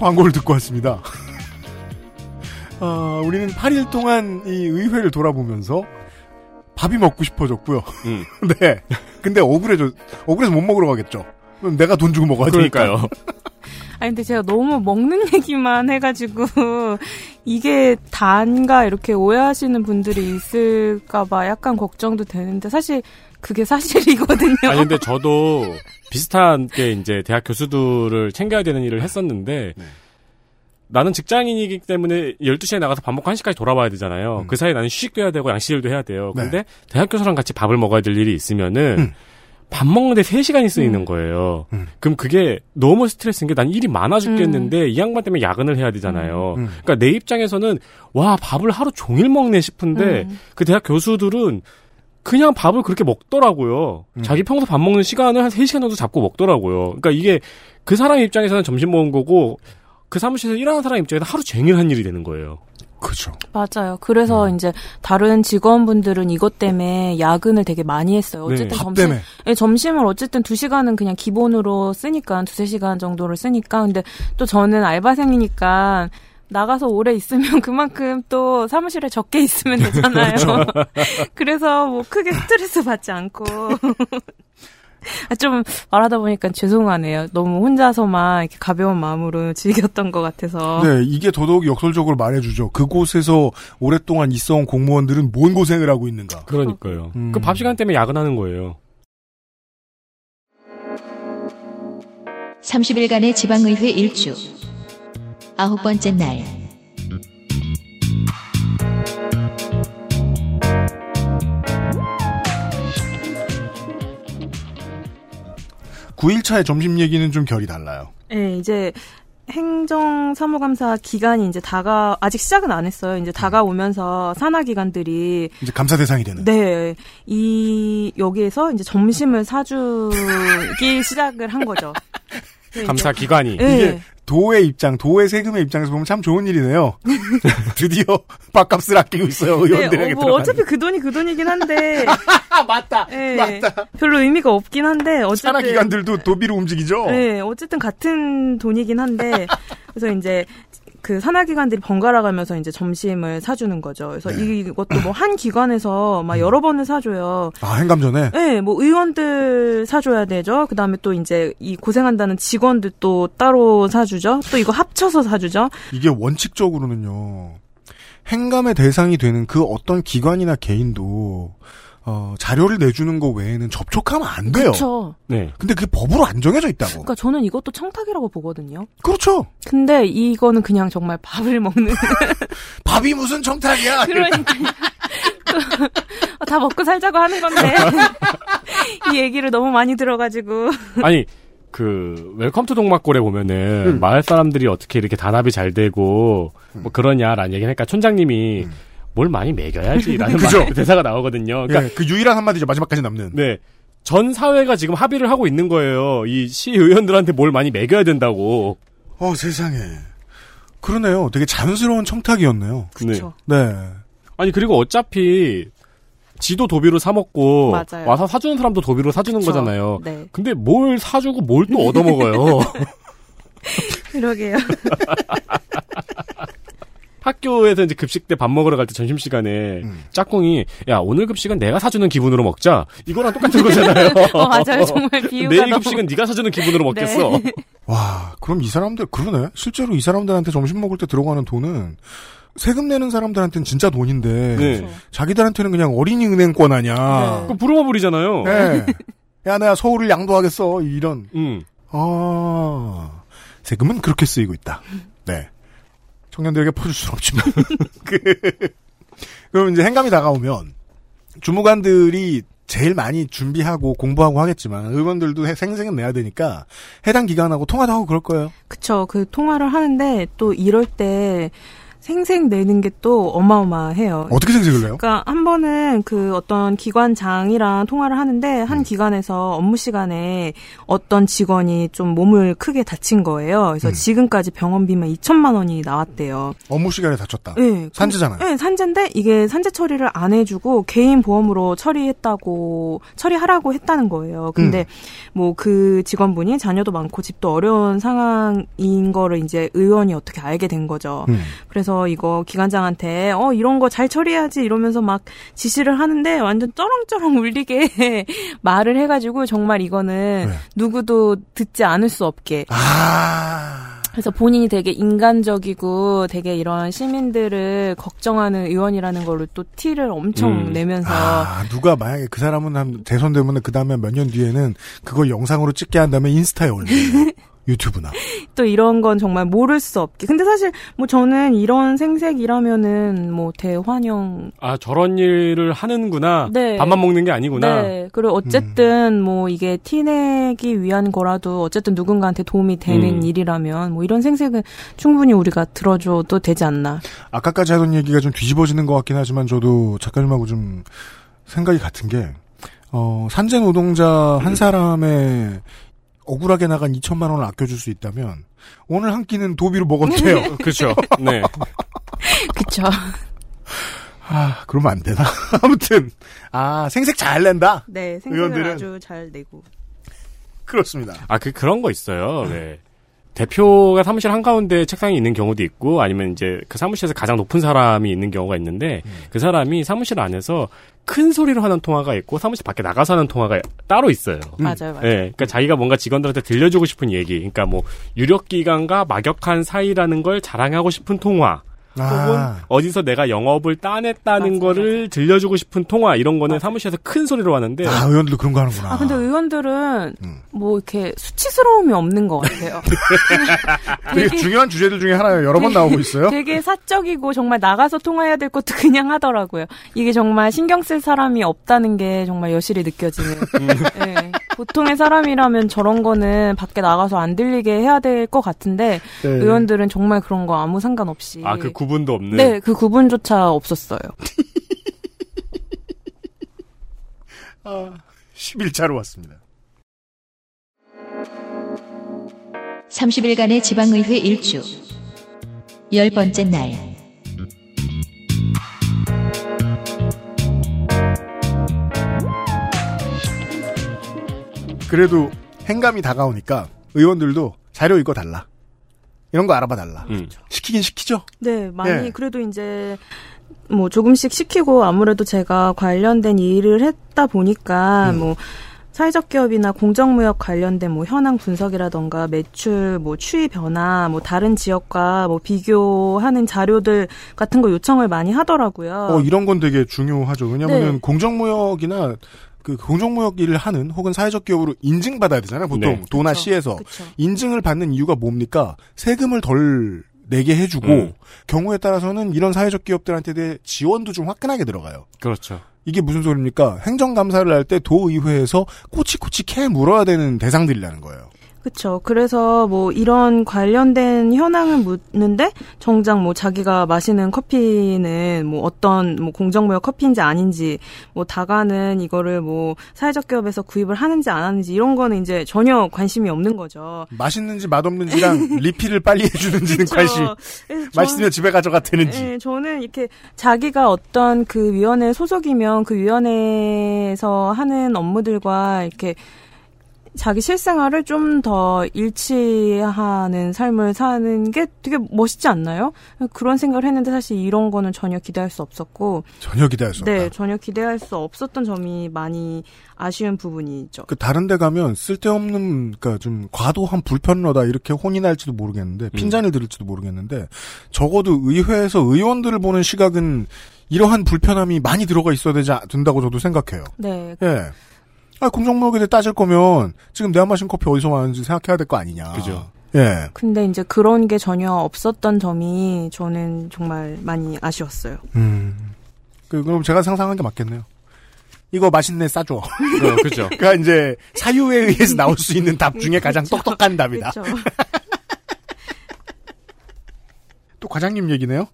광고를 듣고 왔습니다. 어, 우리는 8일 동안 이 의회를 돌아보면서 밥이 먹고 싶어졌고요. 음. 네. 근데 억울해져, 억울해서 못 먹으러 가겠죠. 그럼 내가 돈 주고 먹어야 되니까. 그러니까요. 아니 근데 제가 너무 먹는 얘기만 해가지고 이게 단가 이렇게 오해하시는 분들이 있을까봐 약간 걱정도 되는데 사실 그게 사실이거든요. 아니 근데 저도 비슷한 게 이제 대학 교수들을 챙겨야 되는 일을 했었는데 네. 나는 직장인이기 때문에 12시에 나가서 밥 먹고 1시까지 돌아와야 되잖아요. 그 사이에 나는 휴식도 해야 되고 양식일도 해야 돼요. 네. 근데 대학 교수랑 같이 밥을 먹어야 될 일이 있으면은 음. 밥 먹는데 3시간이 쓰이는 거예요. 음. 그럼 그게 너무 스트레스인 게 난 일이 많아 죽겠는데 이 양반 때문에 야근을 해야 되잖아요. 음. 그러니까 내 입장에서는 와 밥을 하루 종일 먹네 싶은데 음. 그 대학 교수들은 그냥 밥을 그렇게 먹더라고요. 음. 자기 평소 밥 먹는 시간을 한 3시간 정도 잡고 먹더라고요. 그러니까 이게 그 사람 입장에서는 점심 먹은 거고 그 사무실에서 일하는 사람 입장에서 하루 종일 한 일이 되는 거예요. 그죠. 맞아요. 그래서 음. 이제 다른 직원분들은 이것 때문에 야근을 되게 많이 했어요. 네. 어쨌든 밥 점심, 때문에. 예, 점심을 어쨌든 두 시간은 그냥 기본으로 쓰니까 두세 시간 정도를 쓰니까 근데 또 저는 알바생이니까 나가서 오래 있으면 그만큼 또 사무실에 적게 있으면 되잖아요. 그래서 뭐 크게 스트레스 받지 않고. 아, 좀 말하다 보니까 죄송하네요. 너무 혼자서만 이렇게 가벼운 마음으로 즐겼던 것 같아서. 네, 이게 더더욱 역설적으로 말해주죠. 그곳에서 오랫동안 있어온 공무원들은 뭔 고생을 하고 있는가. 그러니까요. 음. 그밥 시간 때문에 야근하는 거예요. 30일간의 지방의회 일주. 아홉 번째 날. 구일차의 점심 얘기는 좀 결이 달라요. 네, 이제 행정 사무감사 기간이 이제 다가 아직 시작은 안 했어요. 이제 다가오면서 산하 기관들이 이제 감사 대상이 되는. 네, 이 여기에서 이제 점심을 사주기 시작을 한 거죠. 감사 기관이. 네. 이게 도의 입장, 도의 세금의 입장에서 보면 참 좋은 일이네요. 드디어 밥값을 아끼고 있어요, 의원들에게 네, 어, 뭐. 어차피 그 돈이 그 돈이긴 한데 아, 맞다. 네, 맞다. 별로 의미가 없긴 한데 어쨌든 산하 기관들도 도비로 움직이죠. 네, 어쨌든 같은 돈이긴 한데 그래서 이제 그 산하기관들이 번갈아 가면서 이제 점심을 사주는 거죠. 그래서 네. 이것도 뭐 한 기관에서 음. 막 여러 번을 사줘요. 아, 행감 전에. 네, 뭐 의원들 사줘야 되죠. 그 다음에 또 이제 이 고생한다는 직원들 또 따로 사주죠. 또 이거 합쳐서 사주죠. 이게 원칙적으로는요. 행감의 대상이 되는 그 어떤 기관이나 개인도 어, 자료를 내주는 거 외에는 접촉하면 안 돼요. 그렇죠. 네. 근데 그게 법으로 안 정해져 있다고. 그러니까 저는 이것도 청탁이라고 보거든요. 그렇죠. 근데 이거는 그냥 정말 밥을 먹는 밥이 무슨 청탁이야. 그러니까 다 먹고 살자고 하는 건데 이 얘기를 너무 많이 들어가지고 아니 그 웰컴 투 동막골에 보면은 음. 마을 사람들이 어떻게 이렇게 단합이 잘 되고 뭐 그러냐라는 얘기니까 촌장님이 뭘 많이 먹여야지라는 그죠. 말- 대사가 나오거든요. 그러니까 예, 그 유일한 한마디죠. 마지막까지 남는. 네. 전 사회가 지금 합의를 하고 있는 거예요. 이 시의원들한테 뭘 많이 먹여야 된다고. 어, 세상에. 그러네요. 되게 자연스러운 청탁이었네요. 그렇죠. 네. 아니 그리고 어차피 지도 도비로 사 먹고 맞아요. 와서 사주는 사람도 도비로 사주는 그쵸. 거잖아요. 네. 근데 뭘 사주고 뭘 또 얻어 먹어요. 그러게요. 학교에서 이제 급식 때 밥 먹으러 갈 때 점심 시간에 음. 짝꿍이 야 오늘 급식은 내가 사주는 기분으로 먹자. 이거랑 똑같은 거잖아요. 어, 맞아요. 정말 비유가 내일 너무- 급식은 네가 사주는 기분으로 먹겠어. 네. 와, 그럼 이 사람들, 그러네. 실제로 이 사람들한테 점심 먹을 때 들어가는 돈은 세금 내는 사람들한테는 진짜 돈인데, 네. 자기들한테는 그냥 어린이 은행권 아니야. 그럼 부르마블이잖아요. 네. 야, 내가 서울을 양도하겠어. 이런. 음. 아, 세금은 그렇게 쓰이고 있다. 네. 청년들에게 퍼줄 수는 없지만. 그, 그럼 이제 행감이 다가오면, 주무관들이 제일 많이 준비하고 공부하고 하겠지만, 의원들도 해- 생생은 내야 되니까, 해당 기관하고 통화도 하고 그럴 거예요. 그쵸. 그 통화를 하는데 또 이럴 때 생색 내는 게 또 어마어마해요. 어떻게 생색을 내요? 그러니까 한 번은 그 어떤 기관장이랑 통화를 하는데 한 음. 기관에서 업무 시간에 어떤 직원이 좀 몸을 크게 다친 거예요. 그래서 음. 지금까지 병원비만 2천만 원이 나왔대요. 업무 시간에 다쳤다. 네, 산재잖아요. 네, 산재인데 이게 산재 처리를 안 해주고 개인 보험으로 처리했다고 처리하라고 했다는 거예요. 근데 뭐그 직원분이 자녀도 많고 집도 어려운 상황인 거를 이제 의원이 어떻게 알게 된 거죠. 음. 그래서 이거 기관장한테 어 이런 거 잘 처리해야지 이러면서 막 지시를 하는데 완전 쩌렁쩌렁 울리게 말을 해가지고 정말 이거는 네. 누구도 듣지 않을 수 없게. 아. 그래서 본인이 되게 인간적이고 되게 이런 시민들을 걱정하는 의원이라는 걸로 또 티를 엄청 음. 내면서 아, 누가 만약에 그 사람은 한 대선 되면 그 다음에 몇 년 뒤에는 그걸 영상으로 찍게 한 다음에 인스타에 올려요. 유튜브나. 또 이런 건 정말 모를 수 없게. 근데 사실 뭐 저는 이런 생색이라면은 뭐 대환영. 아 저런 일을 하는구나. 네. 밥만 먹는 게 아니구나. 네. 그리고 어쨌든 뭐 이게 티내기 위한 거라도 어쨌든 누군가한테 도움이 되는 음. 일이라면 뭐 이런 생색은 충분히 우리가 들어줘도 되지 않나. 아까까지 하던 얘기가 좀 뒤집어지는 것 같긴 하지만 저도 작가님하고 좀 생각이 같은 게, 어, 산재 노동자 한 사람의 억울하게 나간 2천만 원을 아껴줄 수 있다면, 오늘 한 끼는 도비로 먹어도 돼요. 그렇죠. 네. 그쵸. 아, 그러면 안 되나? 아무튼, 아, 생색 잘 낸다? 네. 생색을 의원들은? 아주 잘 내고. 그렇습니다. 아, 그, 그런 거 있어요. 네. 대표가 사무실 한가운데 책상이 있는 경우도 있고, 아니면 이제 그 사무실에서 가장 높은 사람이 있는 경우가 있는데, 그 사람이 사무실 안에서 큰 소리로 하는 통화가 있고, 사무실 밖에 나가서 하는 통화가 따로 있어요. 맞아요, 맞아요. 네, 그러니까 자기가 뭔가 직원들한테 들려주고 싶은 얘기, 그러니까 뭐 유력 기관과 막역한 사이라는 걸 자랑하고 싶은 통화, 혹은 아, 어디서 내가 영업을 따냈다는 맞아요, 거를 들려주고 싶은 통화 이런 거는 사무실에서 큰 소리로 하는데 아, 의원들도 그런 거 하는구나. 아, 근데 의원들은 음. 뭐 이렇게 수치스러움이 없는 것 같아요. 되게 중요한 주제들 중에 하나가 여러 번 나오고 있어요. 되게 사적이고 정말 나가서 통화해야 될 것도 그냥 하더라고요. 이게 정말 신경 쓸 사람이 없다는 게 정말 여실히 느껴지는. 음. 네. 보통의 사람이라면 저런 거는 밖에 나가서 안 들리게 해야 될 것 같은데 네. 의원들은 정말 그런 거 아무 상관없이. 아그 구분도 없는 네, 그 구분조차 없었어요. 11차로 왔습니다. 30일간의 지방의회 일주. 열 번째 날. 그래도 행감이 다가오니까 의원들도 자료 읽어 달라. 이런 거 알아봐 달라. 음. 시키긴 시키죠. 네, 많이 네. 그래도 이제 뭐 조금씩 시키고 아무래도 제가 관련된 일을 했다 보니까 음. 뭐 사회적 기업이나 공정무역 관련된 뭐 현황 분석이라던가 매출 뭐 추이 변화 뭐 다른 지역과 뭐 비교하는 자료들 같은 거 요청을 많이 하더라고요. 어, 이런 건 되게 중요하죠. 왜냐면은 네. 공정무역이나 그 공정무역 일을 하는 혹은 사회적 기업으로 인증받아야 되잖아요. 보통 네. 도나 그쵸. 시에서 그쵸. 인증을 받는 이유가 뭡니까? 세금을 덜 내게 해주고 음. 경우에 따라서는 이런 사회적 기업들한테 대해 지원도 좀 화끈하게 들어가요. 그렇죠. 이게 무슨 소리입니까? 행정감사를 할 때 도의회에서 꼬치꼬치 캐 물어야 되는 대상들이라는 거예요. 그렇죠. 그래서 뭐 이런 관련된 현황을 묻는데 정작 뭐 자기가 마시는 커피는 뭐 어떤 뭐 공정무역 커피인지 아닌지 뭐 다가는 이거를 뭐 사회적 기업에서 구입을 하는지 안 하는지 이런 거는 이제 전혀 관심이 없는 거죠. 맛있는지 맛없는지랑 리필을 빨리 해주는지는. 관심. 맛있으면 집에 가져가 되는지. 네, 저는 이렇게 자기가 어떤 그 위원회 소속이면 그 위원회에서 하는 업무들과 이렇게 자기 실생활을 좀 더 일치하는 삶을 사는 게 되게 멋있지 않나요? 그런 생각을 했는데 사실 이런 거는 전혀 기대할 수 없었고 전혀 기대할 수 없다. 네, 전혀 기대할 수 없었던 점이 많이 아쉬운 부분이죠. 그 다른 데 가면 쓸데없는 그러니까 좀 과도한 불편러다 이렇게 혼이 날지도 모르겠는데 핀잔을 들을지도 모르겠는데 적어도 의회에서 의원들을 보는 시각은 이러한 불편함이 많이 들어가 있어야 되지 않- 된다고 저도 생각해요. 네. 예. 아, 공정무역에 대해 따질 거면 지금 내가 마신 커피 어디서 왔는지 생각해야 될 거 아니냐. 그죠. 예. 근데 이제 그런 게 전혀 없었던 점이 저는 정말 많이 아쉬웠어요. 음. 그, 그럼 제가 상상한 게 맞겠네요. 이거 맛있네 싸줘. 어, 그죠. 그러니까 이제 사유에 의해서 나올 수 있는 답 중에 가장 똑똑한 답이다. 그쵸. 또 과장님 얘기네요.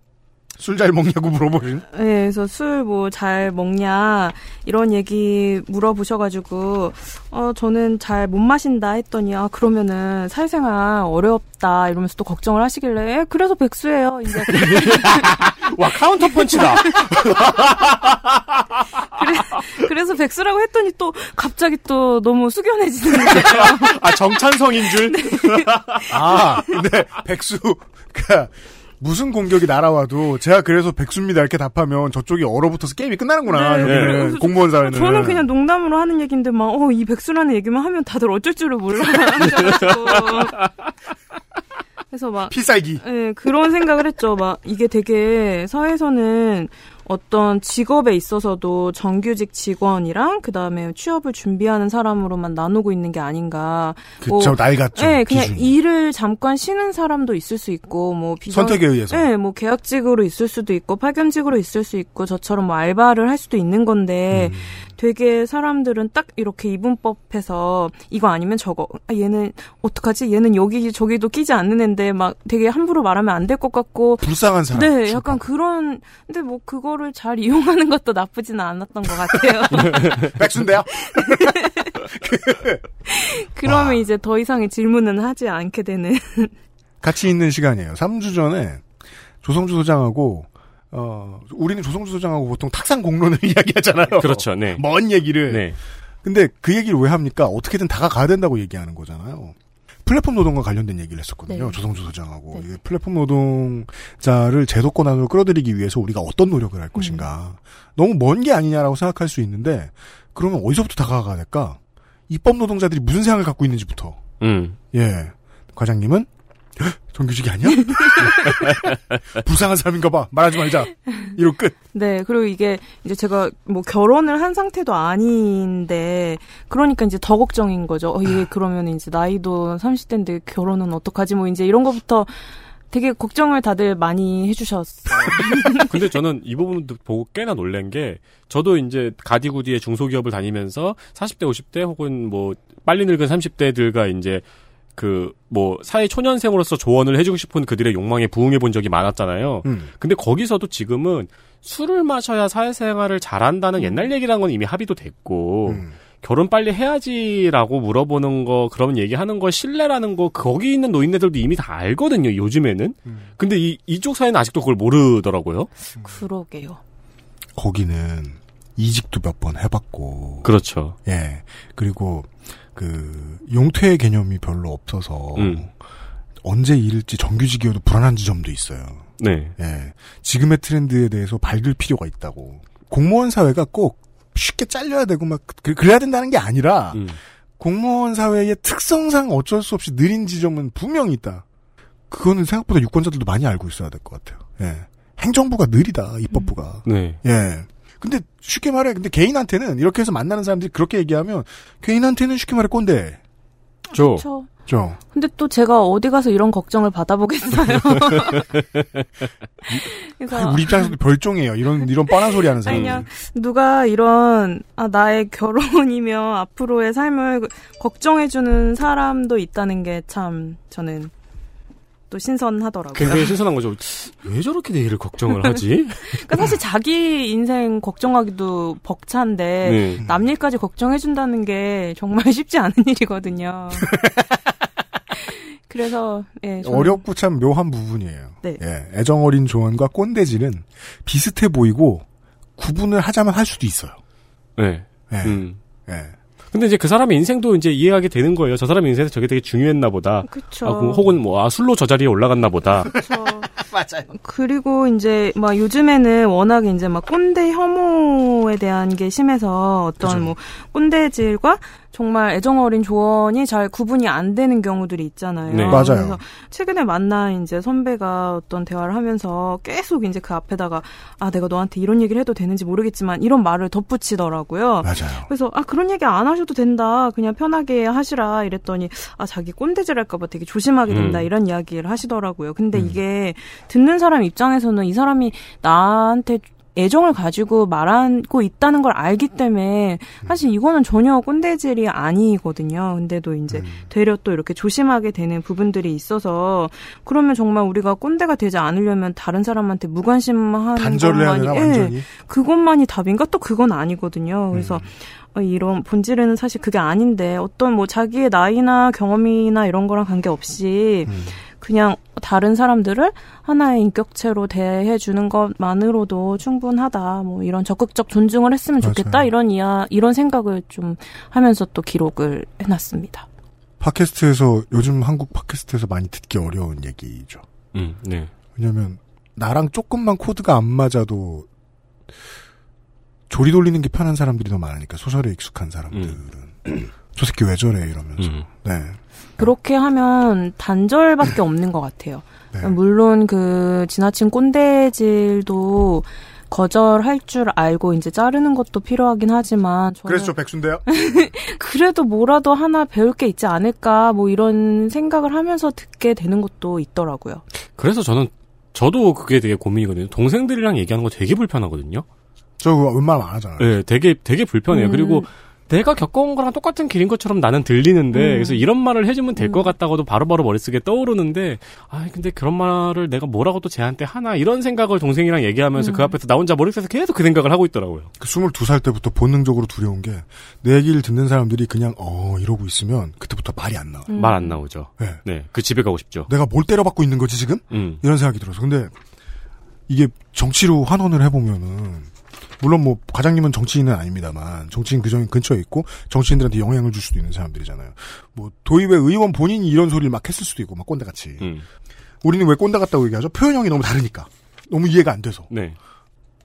술 잘 먹냐고 물어보신. 네, 그래서 술 뭐 잘 먹냐 이런 얘기 물어보셔가지고 어 저는 잘 못 마신다 했더니 아 그러면은 사회생활 어렵다 이러면서 또 걱정을 하시길래 에, 그래서 백수예요 이제 와 카운터 펀치다. 그래서 백수라고 했더니 또 갑자기 또 너무 숙연해지는 거예요. 아 정찬성인 줄. 네. 아 근데 백수 그 무슨 공격이 날아와도 제가 그래서 백수입니다 이렇게 답하면 저쪽이 얼어붙어서 게임이 끝나는구나. 네. 여기는 네. 공무원 사회는. 저는 그냥 농담으로 하는 얘기인데 막 어 이 백수라는 얘기만 하면 다들 어쩔 줄을 몰라 그래서 막 필살기. 네, 그런 생각을 했죠. 막 이게 되게 사회에서는 어떤 직업에 있어서도 정규직 직원이랑 그 다음에 취업을 준비하는 사람으로만 나누고 있는 게 아닌가. 그쵸, 날 같죠, 네, 그냥 기준이. 일을 잠깐 쉬는 사람도 있을 수 있고, 뭐 비정 선택에 의해서. 네, 뭐 계약직으로 있을 수도 있고 파견직으로 있을 수 있고 저처럼 뭐 알바를 할 수도 있는 건데 음. 되게 사람들은 딱 이렇게 이분법해서 이거 아니면 저거 아, 얘는 어떡하지 얘는 여기 저기도 끼지 않는 앤데 막 되게 함부로 말하면 안 될 것 같고 불쌍한 사람. 네 약간 그런 근데 뭐 그거를 잘 이용하는 것도 나쁘지는 않았던 것 같아요 백수인데요. 그러면 이제 더 이상의 질문은 하지 않게 되는 같이 있는 시간이에요. 3주 전에 조성주 소장하고 어 우리는 조성주 소장하고 보통 탁상 공론을 이야기하잖아요. 그렇죠, 네. 먼 얘기를. 네. 근데 그 얘기를 왜 합니까? 어떻게든 다가가야 된다고 얘기하는 거잖아요. 플랫폼 노동과 관련된 얘기를 했었거든요. 네. 조성주 소장하고 이 플랫폼 노동자를 제도권 안으로 끌어들이기 위해서 우리가 어떤 노력을 할 것인가. 너무 먼 게 아니냐라고 생각할 수 있는데 그러면 어디서부터 다가가야 될까? 입법 노동자들이 무슨 생각을 갖고 있는지부터. 음. 예. 과장님은 헉, 정규직이 아니야? 불쌍한 사람인가 봐. 말하지 말자. 이러고 끝. 네, 그리고 이게 이제 제가 뭐 결혼을 한 상태도 아닌데 그러니까 이제 더 걱정인 거죠. 어, 이게 그러면 이제 나이도 30대인데 결혼은 어떡하지? 뭐 이제 이런 거부터 되게 걱정을 다들 많이 해주셨어요. 근데 저는 이 부분도 보고 꽤나 놀란 게 저도 이제 가디구디의 중소기업을 다니면서 40대, 50대 혹은 뭐 빨리 늙은 30대들과 이제 그 뭐 사회 초년생으로서 조언을 해주고 싶은 그들의 욕망에 부응해 본 적이 많았잖아요. 음. 근데 거기서도 지금은 술을 마셔야 사회생활을 잘한다는 옛날 얘기라는 건 이미 합의도 됐고 음. 결혼 빨리 해야지라고 물어보는 거 그런 얘기 하는 거 신뢰라는 거 거기 있는 노인네들도 이미 다 알거든요 요즘에는 근데 이 이쪽 사회는 아직도 그걸 모르더라고요 그러게요. 거기는 이직도 몇 번 해봤고. 그렇죠 예. 그리고 그 용퇴 개념이 별로 없어서 음. 언제 잃을지 정규직이어도 불안한 지점도 있어요. 네 예. 지금의 트렌드에 대해서 밝을 필요가 있다고. 공무원 사회가 꼭 쉽게 잘려야 되고 막 그- 그래야 된다는 게 아니라 음. 공무원 사회의 특성상 어쩔 수 없이 느린 지점은 분명히 있다. 그거는 생각보다 유권자들도 많이 알고 있어야 될 것 같아요. 예. 행정부가 느리다, 입법부가. 네. 예. 근데 쉽게 말해, 근데 개인한테는 이렇게 해서 만나는 사람들이 그렇게 얘기하면 개인한테는 쉽게 말해 꼰대. 저. 죠. 근데 또 제가 어디 가서 이런 걱정을 받아보겠어요. 그래서 우리 입장에서도 별종이에요. 이런 이런 뻔한 소리 하는 사람. 아니요. 누가 이런 아 나의 결혼이며 앞으로의 삶을 걱정해주는 사람도 있다는 게 참 저는 또 신선하더라고요. 굉장히 신선한 거죠. 왜 저렇게 내일을 걱정을 하지? 그러니까 사실 자기 인생 걱정하기도 벅찬데 네. 남 일까지 걱정해준다는 게 정말 쉽지 않은 일이거든요. 그래서 예, 저는- 어렵고 참 묘한 부분이에요. 네. 예, 애정 어린 조언과 꼰대질은 비슷해 보이고 구분을 하자면 할 수도 있어요. 네. 예. 음. 예. 근데 이제 그 사람의 인생도 이제 이해하게 되는 거예요. 저 사람의 인생에서 저게 되게 중요했나 보다. 그쵸. 아, 그 혹은 뭐, 아, 술로 저 자리에 올라갔나 보다. 맞아요. 그리고 이제 막 요즘에는 워낙에 이제 막 꼰대 혐오에 대한 게 심해서 어떤 그죠. 뭐 꼰대질과 정말 애정 어린 조언이 잘 구분이 안 되는 경우들이 있잖아요. 네. 맞아요. 그래서 최근에 만난 이제 선배가 어떤 대화를 하면서 계속 이제 그 앞에다가 아 내가 너한테 이런 얘기를 해도 되는지 모르겠지만 이런 말을 덧붙이더라고요. 맞아요. 그래서 아 그런 얘기 안 하셔도 된다. 그냥 편하게 하시라 이랬더니 아 자기 꼰대질 할까봐 되게 조심하게 된다 음. 이런 이야기를 하시더라고요. 근데 이게 듣는 사람 입장에서는 이 사람이 나한테 애정을 가지고 말하고 있다는 걸 알기 때문에 사실 이거는 전혀 꼰대질이 아니거든요. 근데도 이제 되려 또 이렇게 조심하게 되는 부분들이 있어서 그러면 정말 우리가 꼰대가 되지 않으려면 다른 사람한테 무관심하는 되나, 것만이 예? 그것만이 답인가? 또 그건 아니거든요. 그래서 어, 이런 본질은 사실 그게 아닌데 어떤 뭐 자기의 나이나 경험이나 이런 거랑 관계없이 그냥 다른 사람들을 하나의 인격체로 대해 주는 것만으로도 충분하다. 뭐 이런 적극적 존중을 했으면 좋겠다. 맞아요. 이런 이야 이런 생각을 좀 하면서 또 기록을 해 놨습니다. 팟캐스트에서 요즘 한국 팟캐스트에서 많이 듣기 어려운 얘기죠. 음, 네. 왜냐면 나랑 조금만 코드가 안 맞아도 조리 돌리는 게 편한 사람들이 더 많으니까 소설에 익숙한 사람들은 저 새끼 왜 저래 이러면서 네. 그렇게 하면 단절밖에 없는 것 같아요. 네. 물론 그 지나친 꼰대질도 거절할 줄 알고 이제 자르는 것도 필요하긴 하지만 저는 그래서 저 백순대요? 그래도 뭐라도 하나 배울 게 있지 않을까 뭐 이런 생각을 하면서 듣게 되는 것도 있더라고요. 그래서 저는, 저도 그게 되게 고민이거든요. 동생들이랑 얘기하는 거 되게 불편하거든요. 저 그거 웬만하면 안 하잖아요. 네, 되게, 되게 불편해요. 음. 그리고 내가 겪어온 거랑 똑같은 길인 것처럼 나는 들리는데, 음. 그래서 이런 말을 해주면 될 것 같다고도 바로바로 머릿속에 떠오르는데, 아, 근데 그런 말을 내가 뭐라고 또 쟤한테 하나, 이런 생각을 동생이랑 얘기하면서 음. 그 앞에서 나 혼자 머릿속에서 계속 그 생각을 하고 있더라고요. 그 22살 때부터 본능적으로 두려운 게 내 얘기를 듣는 사람들이 그냥 어 이러고 있으면 그때부터 말이 안 나와. 말안 나오죠. 네. 네. 그 집에 가고 싶죠. 내가 뭘 때려받고 있는 거지 지금? 음. 이런 생각이 들어서 근데 이게 정치로 환원을 해보면은 물론 뭐 과장님은 정치인은 아닙니다만 정치인 그 정- 근처에 있고 정치인들한테 영향을 줄 수도 있는 사람들이잖아요. 뭐 도의회 의원 본인이 이런 소리를 막 했을 수도 있고 막 꼰대 같이. 음. 우리는 왜 꼰대 같다고 얘기하죠? 표현형이 너무 다르니까. 너무 이해가 안 돼서. 네.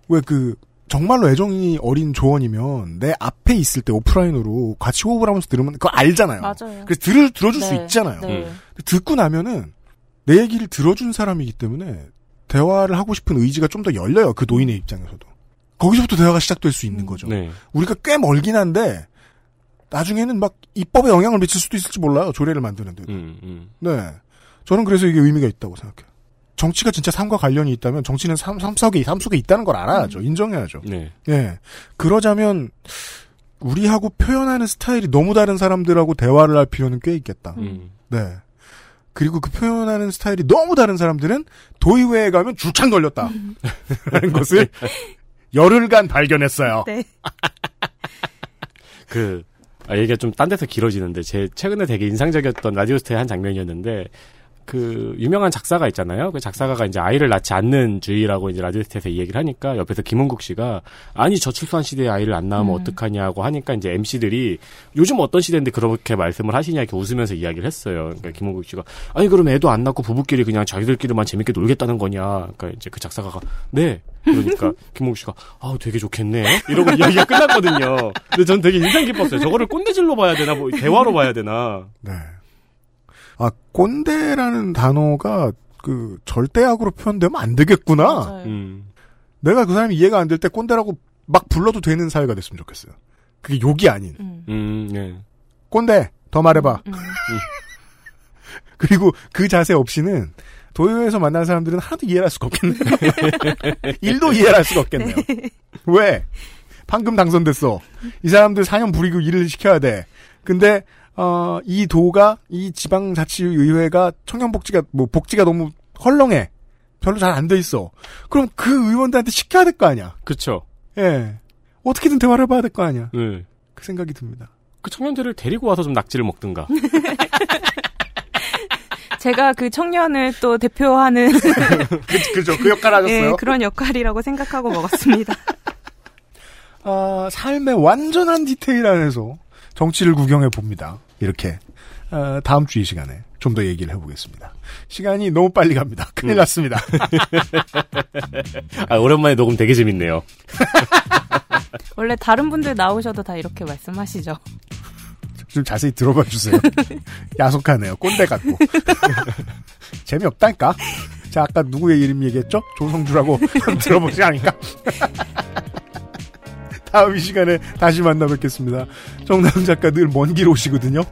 왜그 정말로 애정이 어린 조언이면 내 앞에 있을 때 오프라인으로 같이 호흡을 하면서 들으면 그거 알잖아요. 맞아요. 그래서 들을 들어줄 수 네, 있잖아요. 네. 근데 듣고 나면은 내 얘기를 들어준 사람이기 때문에 대화를 하고 싶은 의지가 좀 더 열려요. 그 노인의 입장에서도. 거기서부터 대화가 시작될 수 있는 거죠. 네. 우리가 꽤 멀긴 한데 나중에는 막 입법에 영향을 미칠 수도 있을지 몰라요. 조례를 만드는데. 음, 음. 네. 저는 그래서 이게 의미가 있다고 생각해요. 정치가 진짜 삶과 관련이 있다면 정치는 삶, 삶 속에, 삶 속에 있다는 걸 알아야죠. 인정해야죠. 네. 예. 그러자면, 우리하고 표현하는 스타일이 너무 다른 사람들하고 대화를 할 필요는 꽤 있겠다. 음. 네. 그리고 그 표현하는 스타일이 너무 다른 사람들은 도의회에 가면 줄창 걸렸다. 라는 것을 열흘간 발견했어요. 네. 그, 아, 얘기가 좀 딴 데서 길어지는데, 제 최근에 되게 인상적이었던 라디오스타의 한 장면이었는데, 그, 유명한 작사가 있잖아요. 그 작사가가 이제 아이를 낳지 않는 주의라고 이제 라디오스타에서 이 얘기를 하니까, 옆에서 김원국 씨가, 아니, 저출산 시대에 아이를 안 낳으면 음. 어떡하냐고 하니까 이제 MC들이, 요즘 어떤 시대인데 그렇게 말씀을 하시냐, 이렇게 웃으면서 이야기를 했어요. 그러니까 김원국 씨가, 아니, 그럼 애도 안 낳고 부부끼리 그냥 자기들끼리만 재밌게 놀겠다는 거냐. 그러니까 이제 그 작사가가, 네. 그러니까 김홍국 씨가 아우 되게 좋겠네 이러고 이야기가 끝났거든요. 근데 전 되게 인상 깊었어요. 저거를 꼰대질로 봐야 되나 뭐 대화로 봐야 되나. 네. 아, 꼰대라는 단어가 그 절대악으로 표현되면 안 되겠구나. 음. 내가 그 사람이 이해가 안 될 때 꼰대라고 막 불러도 되는 사회가 됐으면 좋겠어요. 그게 욕이 아닌. 음, 네. 꼰대, 더 말해봐. 그리고 그 자세 없이는 도요에서 만난 사람들은 하나도 이해할 수가 없겠네요. 일도 이해할 수가 없겠네요. 왜? 방금 당선됐어. 이 사람들 4년 부리고 일을 시켜야 돼. 근데 어, 이 도가 이 지방자치의회가 청년복지가 뭐 복지가 너무 헐렁해. 별로 잘 안 돼 있어. 그럼 그 의원들한테 시켜야 될 거 아니야. 그쵸. 예. 어떻게든 대화를 해봐야 될 거 아니야. 네. 그 생각이 듭니다. 그 청년들을 데리고 와서 좀 낙지를 먹든가. 제가 그 청년을 또 대표하는 그, 그죠. 그 역할 하셨어요. 예, 그런 역할이라고 생각하고 먹었습니다. 아, 삶의 완전한 디테일 안에서 정치를 구경해 봅니다. 이렇게 어, 다음 주 이 시간에 좀 더 얘기를 해보겠습니다. 시간이 너무 빨리 갑니다. 큰일 음. 났습니다. 아, 오랜만에 녹음 되게 재밌네요. 원래 다른 분들 나오셔도 다 이렇게 말씀하시죠. 좀 자세히 들어봐 주세요. 야속하네요. 꼰대 같고. 재미없다니까. 자, 아까 누구 의 이름 얘기했죠? 조성주라고 들어보지 않을까? 다음 이 시간에 다시 만나 뵙겠습니다. 정남 작가 늘 먼 길 오시거든요.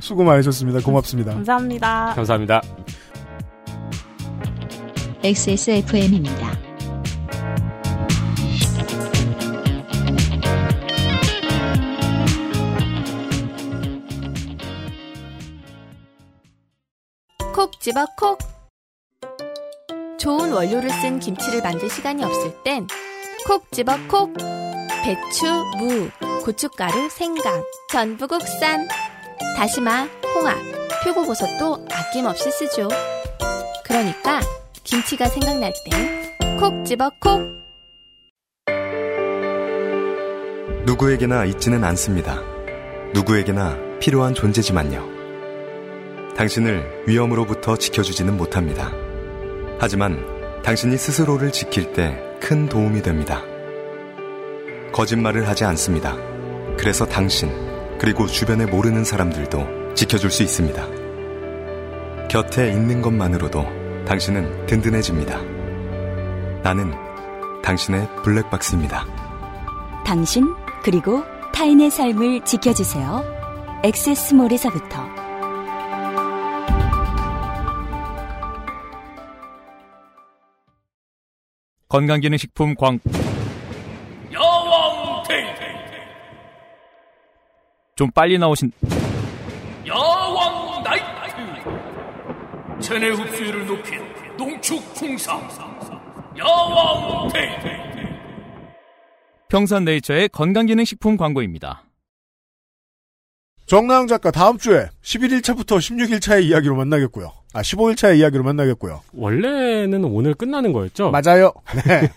수고 많으셨습니다. 고맙습니다. 감사합니다. 감사합니다. XSFM입니다. 콕 집어 콕. 좋은 원료를 쓴 김치를 만들 시간이 없을 땐 콕 집어 콕. 배추, 무, 고춧가루, 생강, 전부 국산. 다시마, 홍합, 표고버섯도 아낌없이 쓰죠. 그러니까 김치가 생각날 땐 콕 집어 콕. 누구에게나 있지는 않습니다. 누구에게나 필요한 존재지만요. 당신을 위험으로부터 지켜주지는 못합니다. 하지만 당신이 스스로를 지킬 때 큰 도움이 됩니다. 거짓말을 하지 않습니다. 그래서 당신, 그리고 주변에 모르는 사람들도 지켜줄 수 있습니다. 곁에 있는 것만으로도 당신은 든든해집니다. 나는 당신의 블랙박스입니다. 당신 그리고 타인의 삶을 지켜주세요. 엑세스몰에서부터 건강기능식품 광 야왕 테이테 좀 빨리 나오신 야왕 나이트 체내 흡수율을 높인 농축 풍상 야왕 테이테 평산 네이처의 건강기능식품 광고입니다. 정나영 작가 다음 주에 11일차부터 16일차의 이야기로 만나겠고요. 아, 15일차의 이야기로 만나겠고요. 원래는 오늘 끝나는 거였죠? 맞아요. 네.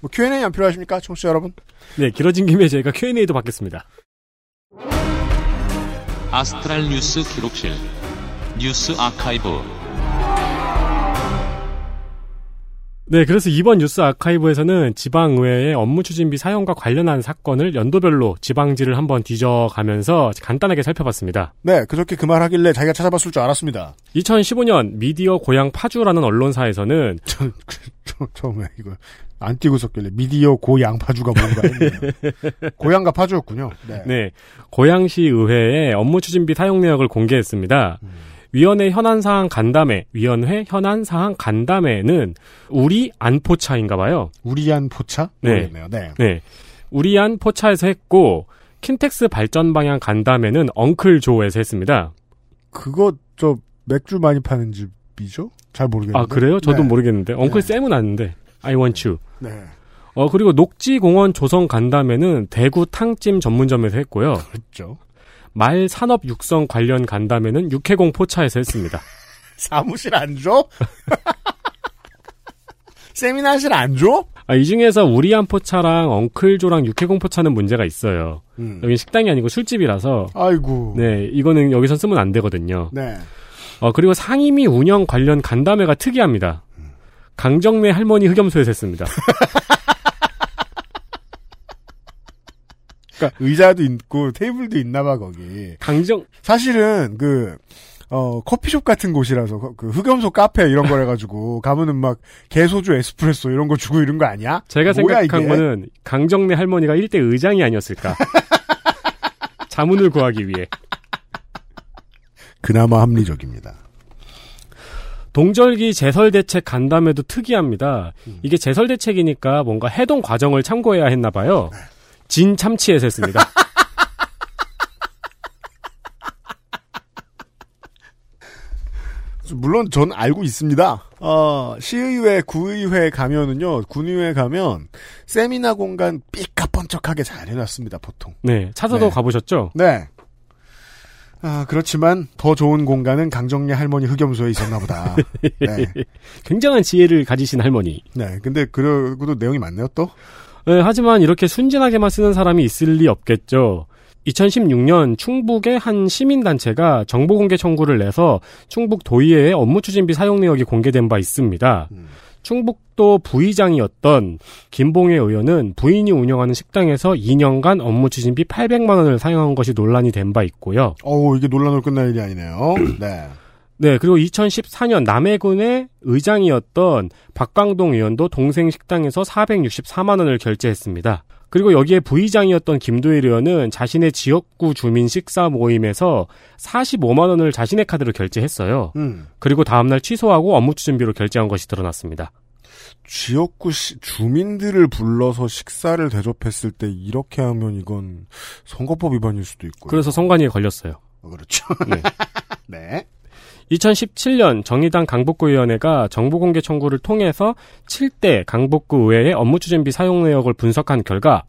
뭐 Q&A 안 필요하십니까? 청취자 여러분? 네, 길어진 김에 저희가 Q&A도 받겠습니다. 아스트랄 뉴스 기록실 뉴스 아카이브 네, 그래서 이번 뉴스 아카이브에서는 지방의회의 업무 추진비 사용과 관련한 사건을 연도별로 지방지를 한번 뒤져가면서 간단하게 살펴봤습니다. 네, 그저께 그말 하길래 자기가 찾아봤을 줄 알았습니다. 2015년 미디어 고향 파주라는 언론사에서는 저, 저, 처음에 이거 안 띄고 썼길래 미디어 고양 파주가 뭔가 했네요. 고양과 파주였군요. 네. 네, 고양시 의회의 업무 추진비 사용 내역을 공개했습니다. 위원회 현안 사항 간담회, 위원회 현안 사항 간담회는 우리 안포차인가 봐요. 우리 안포차? 네. 네. 네. 우리 안포차에서 했고 킨텍스 발전 방향 간담회는 엉클 조에서 했습니다. 그거 저 맥주 많이 파는 집이죠? 잘 모르겠는데. 아, 그래요? 저도 네. 모르겠는데. 엉클 쌤은 아는데. I want you. 네. 어, 그리고 녹지공원 조성 간담회는 대구 탕찜 전문점에서 했고요. 그렇죠. 말 산업 육성 관련 간담회는 육해공 포차에서 했습니다. 사무실 안 줘? 세미나실 안 줘? 아, 이 중에서 우리 안포차랑 엉클조랑 육해공 포차는 문제가 있어요. 음. 여기 식당이 아니고 술집이라서. 아이고. 네, 이거는 여기선 쓰면 안 되거든요. 네. 어, 그리고 상임위 운영 관련 간담회가 특이합니다. 강정매 할머니 흑염소에서 했습니다. 그러니까 의자도 있고 테이블도 있나 봐 거기. 강정 사실은 그 어, 커피숍 같은 곳이라서 그- 그 흑염소 카페 이런 거래 가지고 가면은 막 개소주 에스프레소 이런 거 주고 이런 거 아니야? 제가 뭐야, 생각한 이게? 거는 강정매 할머니가 1대 의장이 아니었을까. 자문을 구하기 위해. 그나마 합리적입니다. 동절기 제설 대책 간담회도 특이합니다. 이게 제설 대책이니까 뭔가 해동 과정을 참고해야 했나 봐요. 진 참치에서 했습니다. 물론 전 알고 있습니다. 어, 시의회, 구의회 가면은요, 군의회 가면 세미나 공간 삐까뻔쩍하게 잘 해놨습니다, 보통. 네, 찾아도 네. 가보셨죠? 네. 아, 그렇지만 더 좋은 공간은 강정래 할머니 흑염소에 있었나 보다. 네. 굉장한 지혜를 가지신 할머니. 네, 근데 그러고도 내용이 많네요, 또. 네, 하지만 이렇게 순진하게만 쓰는 사람이 있을 리 없겠죠. 2016년 충북의 한 시민단체가 정보공개 청구를 내서 충북 도의회의 업무추진비 사용 내역이 공개된 바 있습니다. 충북도 부의장이었던 김봉혜 의원은 부인이 운영하는 식당에서 2년간 업무추진비 800만 원을 사용한 것이 논란이 된 바 있고요. 어우, 이게 논란으로 끝날 일이 아니네요. 네. 네, 그리고 2014년 남해군의 의장이었던 박광동 의원도 동생 식당에서 464만 원을 결제했습니다. 그리고 여기에 부의장이었던 김도일 의원은 자신의 지역구 주민 식사 모임에서 45만 원을 자신의 카드로 결제했어요. 음. 그리고 다음날 취소하고 업무 추진비로 결제한 것이 드러났습니다. 지역구 시, 주민들을 불러서 식사를 대접했을 때 이렇게 하면 이건 선거법 위반일 수도 있고요. 그래서 선관위에 걸렸어요. 어, 그렇죠. 네. 네. 2017년 정의당 강북구위원회가 정보공개 청구를 통해서 7대 강북구 의회의 업무 추진비 사용 내역을 분석한 결과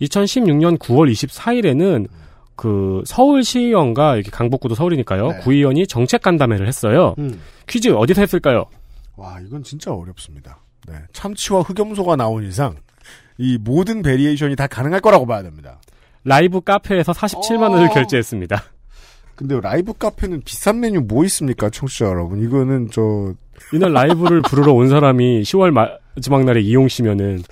2016년 9월 24일에는 그 서울시의원과 이렇게 강북구도 서울이니까요. 네. 구의원이 정책 간담회를 했어요. 음. 퀴즈 어디서 했을까요? 와, 이건 진짜 어렵습니다. 네. 참치와 흑염소가 나온 이상 이 모든 variation이 다 가능할 거라고 봐야 됩니다. 라이브 카페에서 47만 원을 결제했습니다. 근데 라이브 카페는 비싼 메뉴 뭐 있습니까, 청취자 여러분? 이거는 저 이날 라이브를 부르러 온 사람이 10월 마지막 날에 이용 씨면은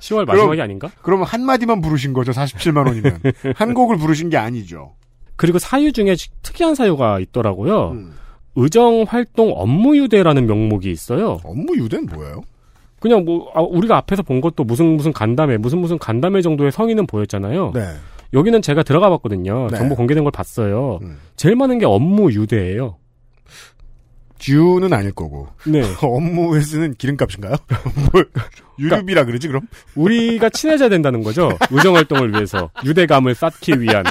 10월 마지막이 그럼- 아닌가? 그러면 한 마디만 부르신 거죠, 47만 원이면. 한 곡을 부르신 게 아니죠. 그리고 사유 중에 특이한 사유가 있더라고요. 음. 의정 활동 업무 유대라는 명목이 있어요. 업무 유대는 뭐예요? 그냥 뭐 아, 우리가 앞에서 본 것도 무슨 무슨 간담회, 무슨 무슨 간담회 정도의 성의는 보였잖아요. 네. 여기는 제가 들어가 봤거든요. 네. 정보 공개된 걸 봤어요. 음. 제일 많은 게 업무 유대예요. 듀는 아닐 거고. 네. 업무에 쓰는 기름값인가요? 뭐, 유류비라 그러지, 그럼? 우리가 친해져야 된다는 거죠. 의정 활동을 위해서 유대감을 쌓기 위한.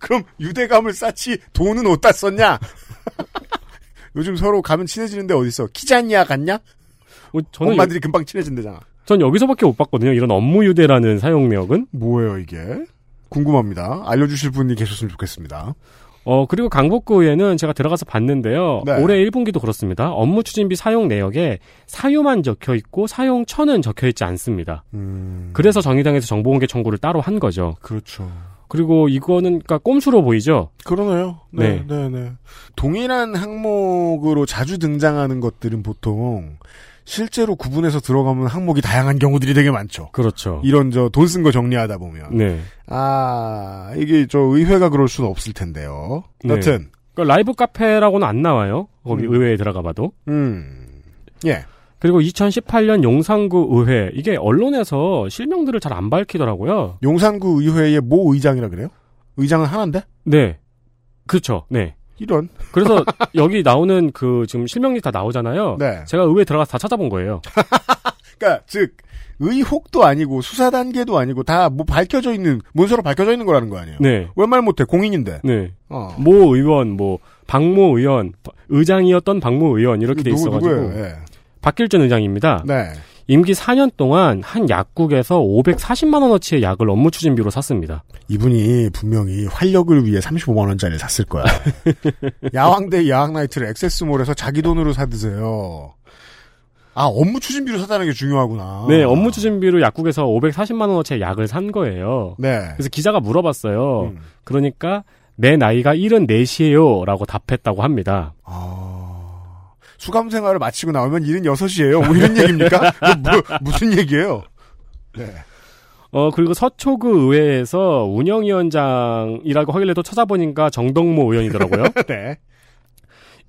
그럼 유대감을 쌓지 돈은 어디다 썼냐? 요즘 서로 가면 친해지는데 어딨어? 키자니아 갔냐? 뭐 저는 엄마들이 금방 친해진대잖아. 전 여기서밖에 못 봤거든요. 이런 업무 유대라는 사용 내역은. 뭐예요, 이게? 궁금합니다. 알려주실 분이 계셨으면 좋겠습니다. 어, 그리고 강북구에는 제가 들어가서 봤는데요. 네. 올해 1분기도 그렇습니다. 업무 추진비 사용 내역에 사유만 적혀 있고 사용처는 적혀 있지 않습니다. 음, 그래서 정의당에서 정보공개 청구를 따로 한 거죠. 그렇죠. 그리고 이거는 그러니까 꼼수로 보이죠. 그러네요. 네, 네. 네, 네. 동일한 항목으로 자주 등장하는 것들은 보통 실제로 구분해서 들어가면 항목이 다양한 경우들이 되게 많죠. 그렇죠. 이런 저 돈 쓴 거 정리하다 보면. 네. 아, 이게 저 의회가 그럴 수는 없을 텐데요. 네. 여튼, 그러니까 라이브 카페라고는 안 나와요. 거기 음. 의회에 들어가 봐도. 음, 예. 그리고 2018년 용산구 의회 이게 언론에서 실명들을 잘 안 밝히더라고요. 용산구 의회의 모 의장이라 그래요? 의장은 하나인데? 네. 그렇죠. 네. 이런. 그래서 여기 나오는 그 지금 실명이 다 나오잖아요. 네. 제가 의회 들어가서 다 찾아본 거예요. 그러니까 즉 의혹도 아니고 수사 단계도 아니고 다 뭐 밝혀져 있는 문서로 밝혀져 있는 거라는 거 아니에요? 네. 왜 말 못해 공인인데. 네. 어. 모 의원, 뭐 박모 의원, 의장이었던 박모 의원 이렇게 돼 누구, 있어가지고 누구예요? 예. 박길준 의장입니다. 네. 임기 4년 동안 한 약국에서 540만 원어치의 약을 업무 추진비로 샀습니다. 이분이 분명히 활력을 위해 35만 원짜리를 샀을 거야. 야왕대 야왕나이트를 액세스몰에서 자기 돈으로 사드세요. 아 업무 추진비로 사다는 게 중요하구나. 네, 업무 추진비로 약국에서 540만 원어치의 약을 산 거예요. 네. 그래서 기자가 물어봤어요. 음. 그러니까 내 나이가 74시에요 라고 답했다고 합니다. 수감 생활을 마치고 나오면 일은 6시예요. 뭐 이런 얘기입니까? 뭐, 무슨 얘기예요? 네. 어, 그리고 서초구 의회에서 운영위원장이라고 하길래 도 찾아보니까 정덕모 의원이더라고요. 네.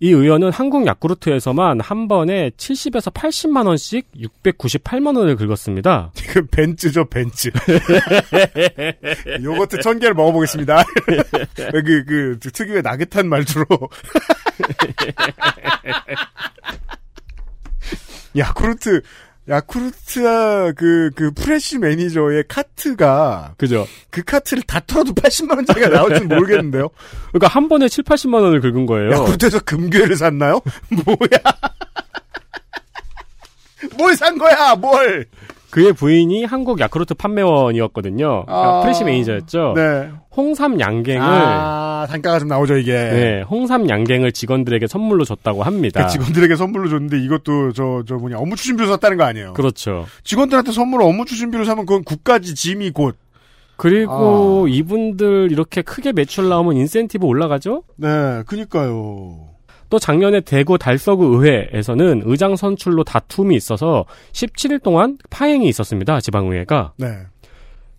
이 의원은 한국 야쿠르트에서만 한 번에 70에서 80만 원씩 698만 원을 긁었습니다. 그 벤츠죠, 벤츠. 요거트 천 개를 먹어보겠습니다. 그, 그, 특유의 나긋한 말투로. 야쿠르트 야쿠르트아 그, 그 프레시 매니저의 카트가. 그죠. 그 카트를 다 털어도 80만원짜리가 나올지는 모르겠는데요. 그러니까 한 번에 7, 80만 원을 긁은 거예요. 야쿠르트에서 금괴를 샀나요? 뭐야? 뭘 산 거야, 뭘? 그의 부인이 한국 야쿠르트 판매원이었거든요. 그러니까 아. 프레시 매니저였죠. 네. 홍삼 양갱을 아, 단가가 좀 나오죠, 이게. 네, 홍삼 양갱을 직원들에게 선물로 줬다고 합니다. 그 직원들에게 선물로 줬는데 이것도 저, 저 뭐냐, 업무 추진비로 샀다는 거 아니에요? 그렇죠. 직원들한테 선물 업무 추진비로 사면 그건 국가지 짐이 곧. 그리고 이분들 이렇게 크게 매출 나오면 인센티브 올라가죠? 네, 그니까요. 또 작년에 대구 달서구 의회에서는 의장 선출로 다툼이 있어서 17일 동안 파행이 있었습니다. 지방의회가. 네.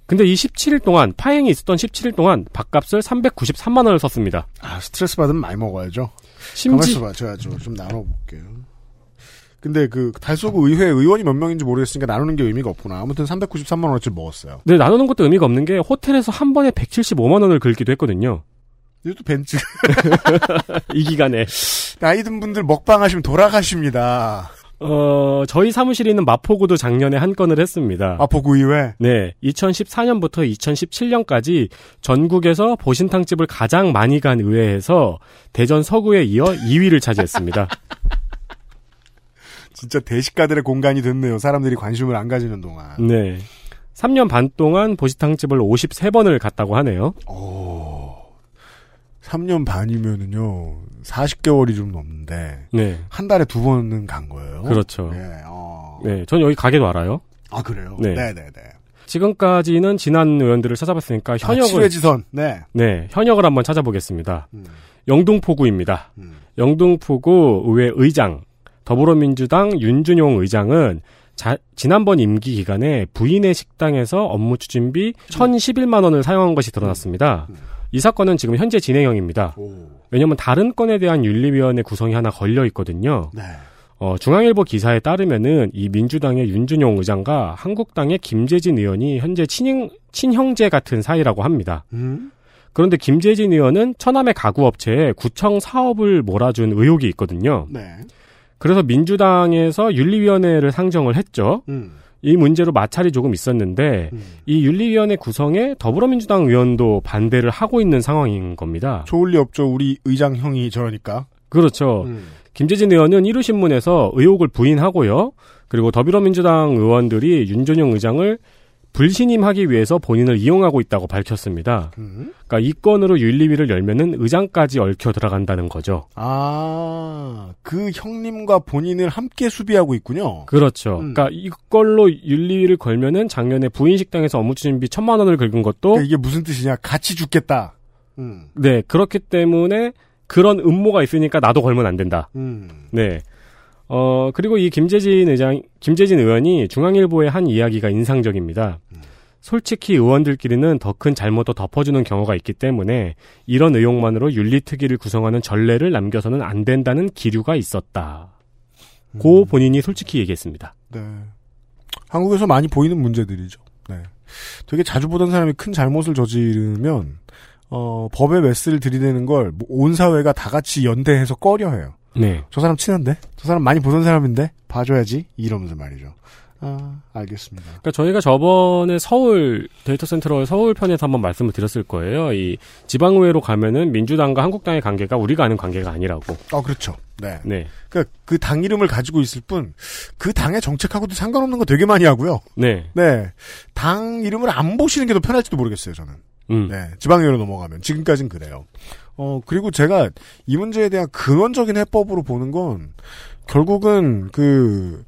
근데 이 17일 동안 파행이 있었던 17일 동안 밥값을 393만 원을 썼습니다. 아, 스트레스 받으면 많이 먹어야죠. 심지- 가만 있어 봐. 제가 좀, 좀 나눠볼게요. 근데 그, 달서구 의회 의원이 몇 명인지 모르겠으니까 나누는 게 의미가 없구나. 아무튼 393만 원어치 먹었어요. 근데 나누는 것도 의미가 없는 게 호텔에서 한 번에 175만 원을 긁기도 했거든요. 이것도 벤츠. 이 기간에. 나이 든 분들 먹방 하시면 돌아가십니다. 어, 저희 사무실에 있는 마포구도 작년에 한 건을 했습니다. 마포구 의회? 네. 2014년부터 2017년까지 전국에서 보신탕집을 가장 많이 간 의회에서 대전 서구에 이어 2위를 차지했습니다. 진짜 대식가들의 공간이 됐네요. 사람들이 관심을 안 가지는 동안. 네. 3년 반 동안 보신탕집을 53번을 갔다고 하네요. 3년 반이면은요, 40개월이 좀 넘는데, 네. 한 달에 두 번은 간 거예요. 그렇죠. 네, 어. 네. 전 여기 가게도 알아요. 아, 그래요? 네. 네네네. 지금까지는 지난 의원들을 찾아봤으니까 현역을 아, 칠회지선. 네. 네, 현역을 한번 찾아보겠습니다. 음. 영등포구입니다. 영등포구 의회 의장 더불어민주당 윤준용 의장은 자- 지난번 임기 기간에 부인의 식당에서 업무 추진비 1,011만 원을 사용한 것이 드러났습니다. 이 사건은 지금 현재 진행형입니다. 왜냐하면 다른 건에 대한 윤리위원회 구성이 하나 걸려 있거든요. 네. 어, 중앙일보 기사에 따르면은 이 민주당의 윤준용 의장과 한국당의 김재진 의원이 현재 친형, 친형제 같은 사이라고 합니다. 음? 그런데 김재진 의원은 처남의 가구업체에 구청 사업을 몰아준 의혹이 있거든요. 네. 그래서 민주당에서 윤리위원회를 상정을 했죠. 음. 이 문제로 마찰이 조금 있었는데 이 윤리위원회 구성에 더불어민주당 의원도 반대를 하고 있는 상황인 겁니다. 좋을 리 없죠. 우리 의장 형이 저러니까. 그렇죠. 음. 김재진 의원은 1루 신문에서 의혹을 부인하고요. 그리고 더불어민주당 의원들이 윤준용 의장을 불신임하기 위해서 본인을 이용하고 있다고 밝혔습니다. 음? 그러니까 이 건으로 윤리위를 열면은 의장까지 얽혀 들어간다는 거죠. 아, 그 형님과 본인을 함께 수비하고 있군요. 그렇죠. 그러니까 이걸로 윤리위를 걸면은 작년에 부인 식당에서 업무 추진비 천만 원을 긁은 것도 그러니까 이게 무슨 뜻이냐? 같이 죽겠다. 음. 네 그렇기 때문에 그런 음모가 있으니까 나도 걸면 안 된다. 음. 네. 어, 그리고 이 김재진 의장, 김재진 의원이 중앙일보에 한 이야기가 인상적입니다. 솔직히 의원들끼리는 더 큰 잘못도 덮어주는 경우가 있기 때문에 이런 의혹만으로 윤리특위를 구성하는 전례를 남겨서는 안 된다는 기류가 있었다. 고 본인이 솔직히 얘기했습니다. 네. 한국에서 많이 보이는 문제들이죠. 네. 되게 자주 보던 사람이 큰 잘못을 저지르면 어, 법에 메스를 들이대는 걸뭐 온 사회가 다 같이 연대해서 꺼려해요. 네. 저 사람 친한데? 저 사람 많이 보던 사람인데? 봐줘야지? 이러면서 말이죠. 아, 알겠습니다. 그러니까 저희가 저번에 서울 데이터 센트럴 서울 편에서 한번 말씀을 드렸을 거예요. 이 지방의회로 가면은 민주당과 한국당의 관계가 우리가 아는 관계가 아니라고. 어, 그렇죠. 네. 네. 그, 그당 이름을 가지고 있을 뿐, 그 당의 정책하고도 상관없는 거 되게 많이 하고요. 네. 네. 당 이름을 안 보시는 게 더 편할지도 모르겠어요, 저는. 음. 네. 지방의회로 넘어가면. 지금까진 그래요. 어, 그리고 제가 이 문제에 대한 근원적인 해법으로 보는 건, 결국은 그,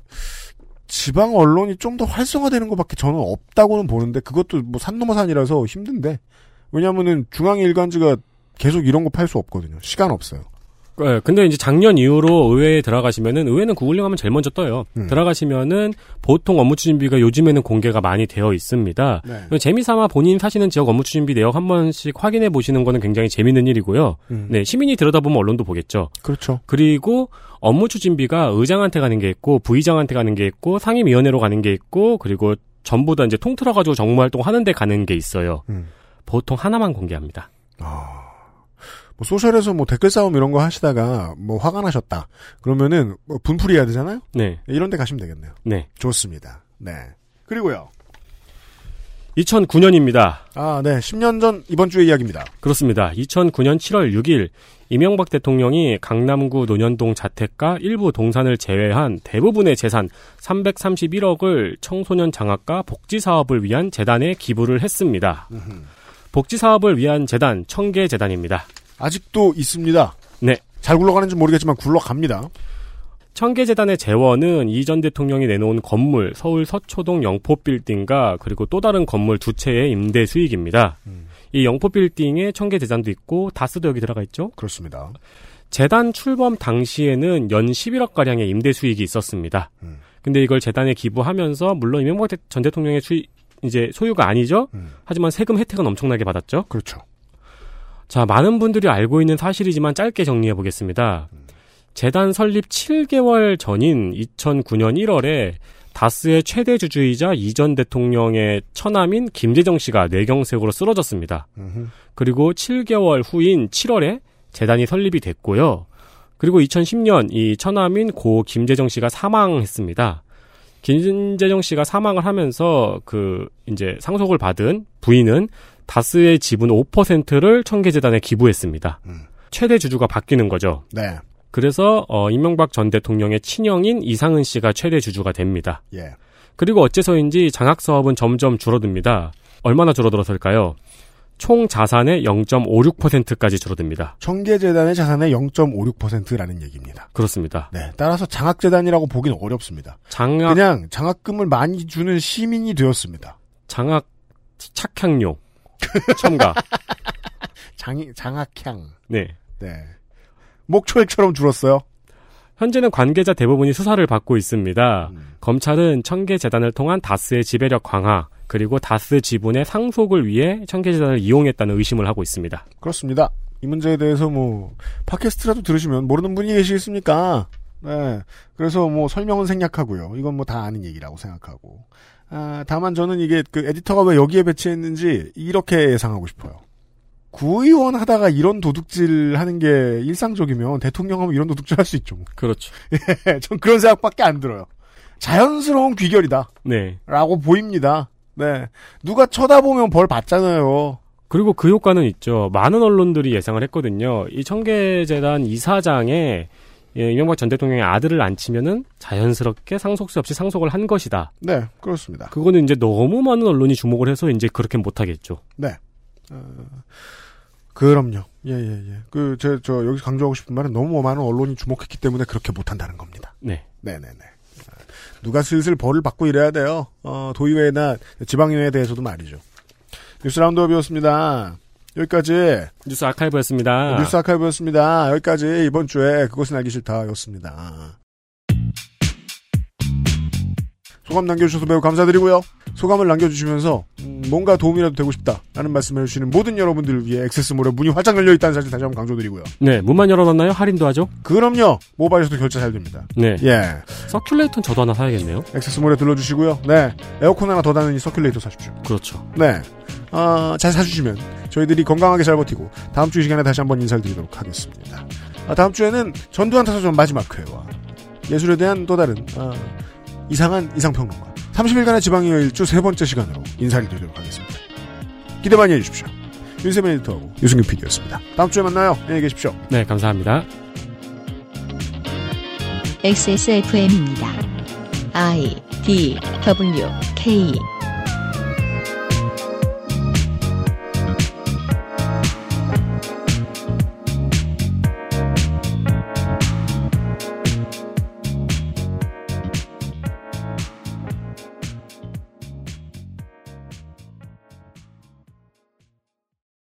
지방 언론이 좀 더 활성화되는 것밖에 저는 없다고는 보는데, 그것도 뭐 산 넘어 산이라서 힘든데, 왜냐면은 중앙의 일간지가 계속 이런 거 팔 수 없거든요. 시간 없어요. 네, 근데 이제 작년 이후로 의회에 들어가시면은 의회는 구글링 하면 제일 먼저 떠요. 음. 들어가시면은 보통 업무 추진비가 요즘에는 공개가 많이 되어 있습니다. 네. 재미삼아 본인 사시는 지역 업무 추진비 내역 한 번씩 확인해 보시는 거는 굉장히 재밌는 일이고요. 음. 네, 시민이 들여다보면 언론도 보겠죠. 그렇죠. 그리고 업무 추진비가 의장한테 가는 게 있고 부의장한테 가는 게 있고 상임위원회로 가는 게 있고 그리고 전부 다 이제 통틀어 가지고 정무 활동 하는 데 가는 게 있어요. 음. 보통 하나만 공개합니다. 뭐 소셜에서 뭐 댓글 싸움 이런 거 하시다가 뭐 화가 나셨다. 그러면은 뭐 분풀이 해야 되잖아요. 네. 이런 데 가시면 되겠네요. 네. 좋습니다. 네. 그리고요. 2009년입니다. 아, 네. 10년 전 이번 주의 이야기입니다. 그렇습니다. 2009년 7월 6일 이명박 대통령이 강남구 논현동 자택과 일부 동산을 제외한 대부분의 재산 331억을 청소년 장학과 복지 사업을 위한 재단에 기부를 했습니다. 복지 사업을 위한 재단 청계 재단입니다. 아직도 있습니다. 네. 잘 굴러가는지 모르겠지만 굴러갑니다. 청계재단의 재원은 이전 대통령이 내놓은 건물 서울 서초동 영포빌딩과 그리고 또 다른 건물 두 채의 임대 수익입니다. 이 영포빌딩에 청계재단도 있고 다스도 여기 들어가 있죠. 그렇습니다. 재단 출범 당시에는 연 11억가량의 임대 수익이 있었습니다. 근데 이걸 재단에 기부하면서 물론 이명박 대- 전 대통령의 수익, 이제 소유가 아니죠. 하지만 세금 혜택은 엄청나게 받았죠. 그렇죠. 자, 많은 분들이 알고 있는 사실이지만 짧게 정리해 보겠습니다. 재단 설립 7개월 전인 2009년 1월에 다스의 최대 주주이자 이전 대통령의 처남인 김재정 씨가 뇌경색으로 쓰러졌습니다. 그리고 7개월 후인 7월에 재단이 설립이 됐고요. 그리고 2010년 이 처남인 고 김재정 씨가 사망했습니다. 김재정 씨가 사망을 하면서 그 이제 상속을 받은 부인은 다스의 지분 5%를 청계재단에 기부했습니다. 최대 주주가 바뀌는 거죠. 네. 그래서 어, 이명박 전 대통령의 친형인 이상은 씨가 최대 주주가 됩니다. 예. 그리고 어째서인지 장학 사업은 점점 줄어듭니다. 얼마나 줄어들어서일까요? 총 자산의 0.56%까지 줄어듭니다. 청계재단의 자산의 0.56%라는 얘기입니다. 그렇습니다. 네. 따라서 장학재단이라고 보기는 어렵습니다. 장학 그냥 장학금을 많이 주는 시민이 되었습니다. 장학 착향료 첨가. 장, 장학향. 네. 네. 목초액처럼 줄었어요. 현재는 관계자 대부분이 수사를 받고 있습니다. 음. 검찰은 청계재단을 통한 다스의 지배력 강화, 그리고 다스 지분의 상속을 위해 청계재단을 이용했다는 의심을 하고 있습니다. 그렇습니다. 이 문제에 대해서 뭐 팟캐스트라도 들으시면 모르는 분이 계시겠습니까? 네. 그래서 뭐 설명은 생략하고요. 이건 뭐 다 아는 얘기라고 생각하고. 아, 다만 저는 이게 그 에디터가 왜 여기에 배치했는지 이렇게 예상하고 싶어요. 구의원 하다가 이런 도둑질 하는 게 일상적이면 대통령 하면 이런 도둑질 할 수 있죠. 그렇죠. 예, 전 그런 생각밖에 안 들어요. 자연스러운 귀결이다. 네. 라고 보입니다. 네. 누가 쳐다보면 벌 받잖아요. 그리고 그 효과는 있죠. 많은 언론들이 예상을 했거든요. 이 청계재단 이사장에 예, 이명박 전 대통령의 아들을 앉히면은 자연스럽게 상속세 없이 상속을 한 것이다. 네, 그렇습니다. 그거는 이제 너무 많은 언론이 주목을 해서 이제 그렇게 못하겠죠. 네. 어, 그럼요. 예, 예, 예. 그, 제, 저, 여기서 강조하고 싶은 말은 너무 많은 언론이 주목했기 때문에 그렇게 못한다는 겁니다. 네. 네네네. 누가 슬슬 벌을 받고 이래야 돼요. 어, 도의회나 지방의회에 대해서도 말이죠. 뉴스 라운드업이었습니다. 여기까지. 뉴스 아카이브였습니다. 뉴스 아카이브였습니다. 여기까지 이번 주에 그것은 알기 싫다였습니다. 소감 남겨주셔서 매우 감사드리고요. 소감을 남겨주시면서 음, 뭔가 도움이라도 되고 싶다라는 말씀을 해주시는 모든 여러분들을 위해 액세스몰에 문이 활짝 열려 있다는 사실 다시 한번 강조드리고요. 네, 문만 열어놨나요? 할인도 하죠? 그럼요. 모바일에서도 결제 잘 됩니다. 네. 예. 서큘레이터는 저도 하나 사야겠네요. 액세스몰에 들러주시고요. 네. 에어컨 하나 더 다는 이 서큘레이터 사십시오. 그렇죠. 네. 어, 잘 사주시면 저희들이 건강하게 잘 버티고 다음 주 이 시간에 다시 한번 인사를 드리도록 하겠습니다. 아, 다음 주에는 전두환 타사전 마지막 회와 예술에 대한 또 다른 아, 이상한 이상평론가 30일간의 지방이어 일주 세 번째 시간으로 인사를 드리도록 하겠습니다. 기대 많이 해주십시오. 윤세민 에디터하고 유승균 PD였습니다. 다음 주에 만나요. 안녕히 계십시오. 네, 감사합니다. XSFM입니다. I D W K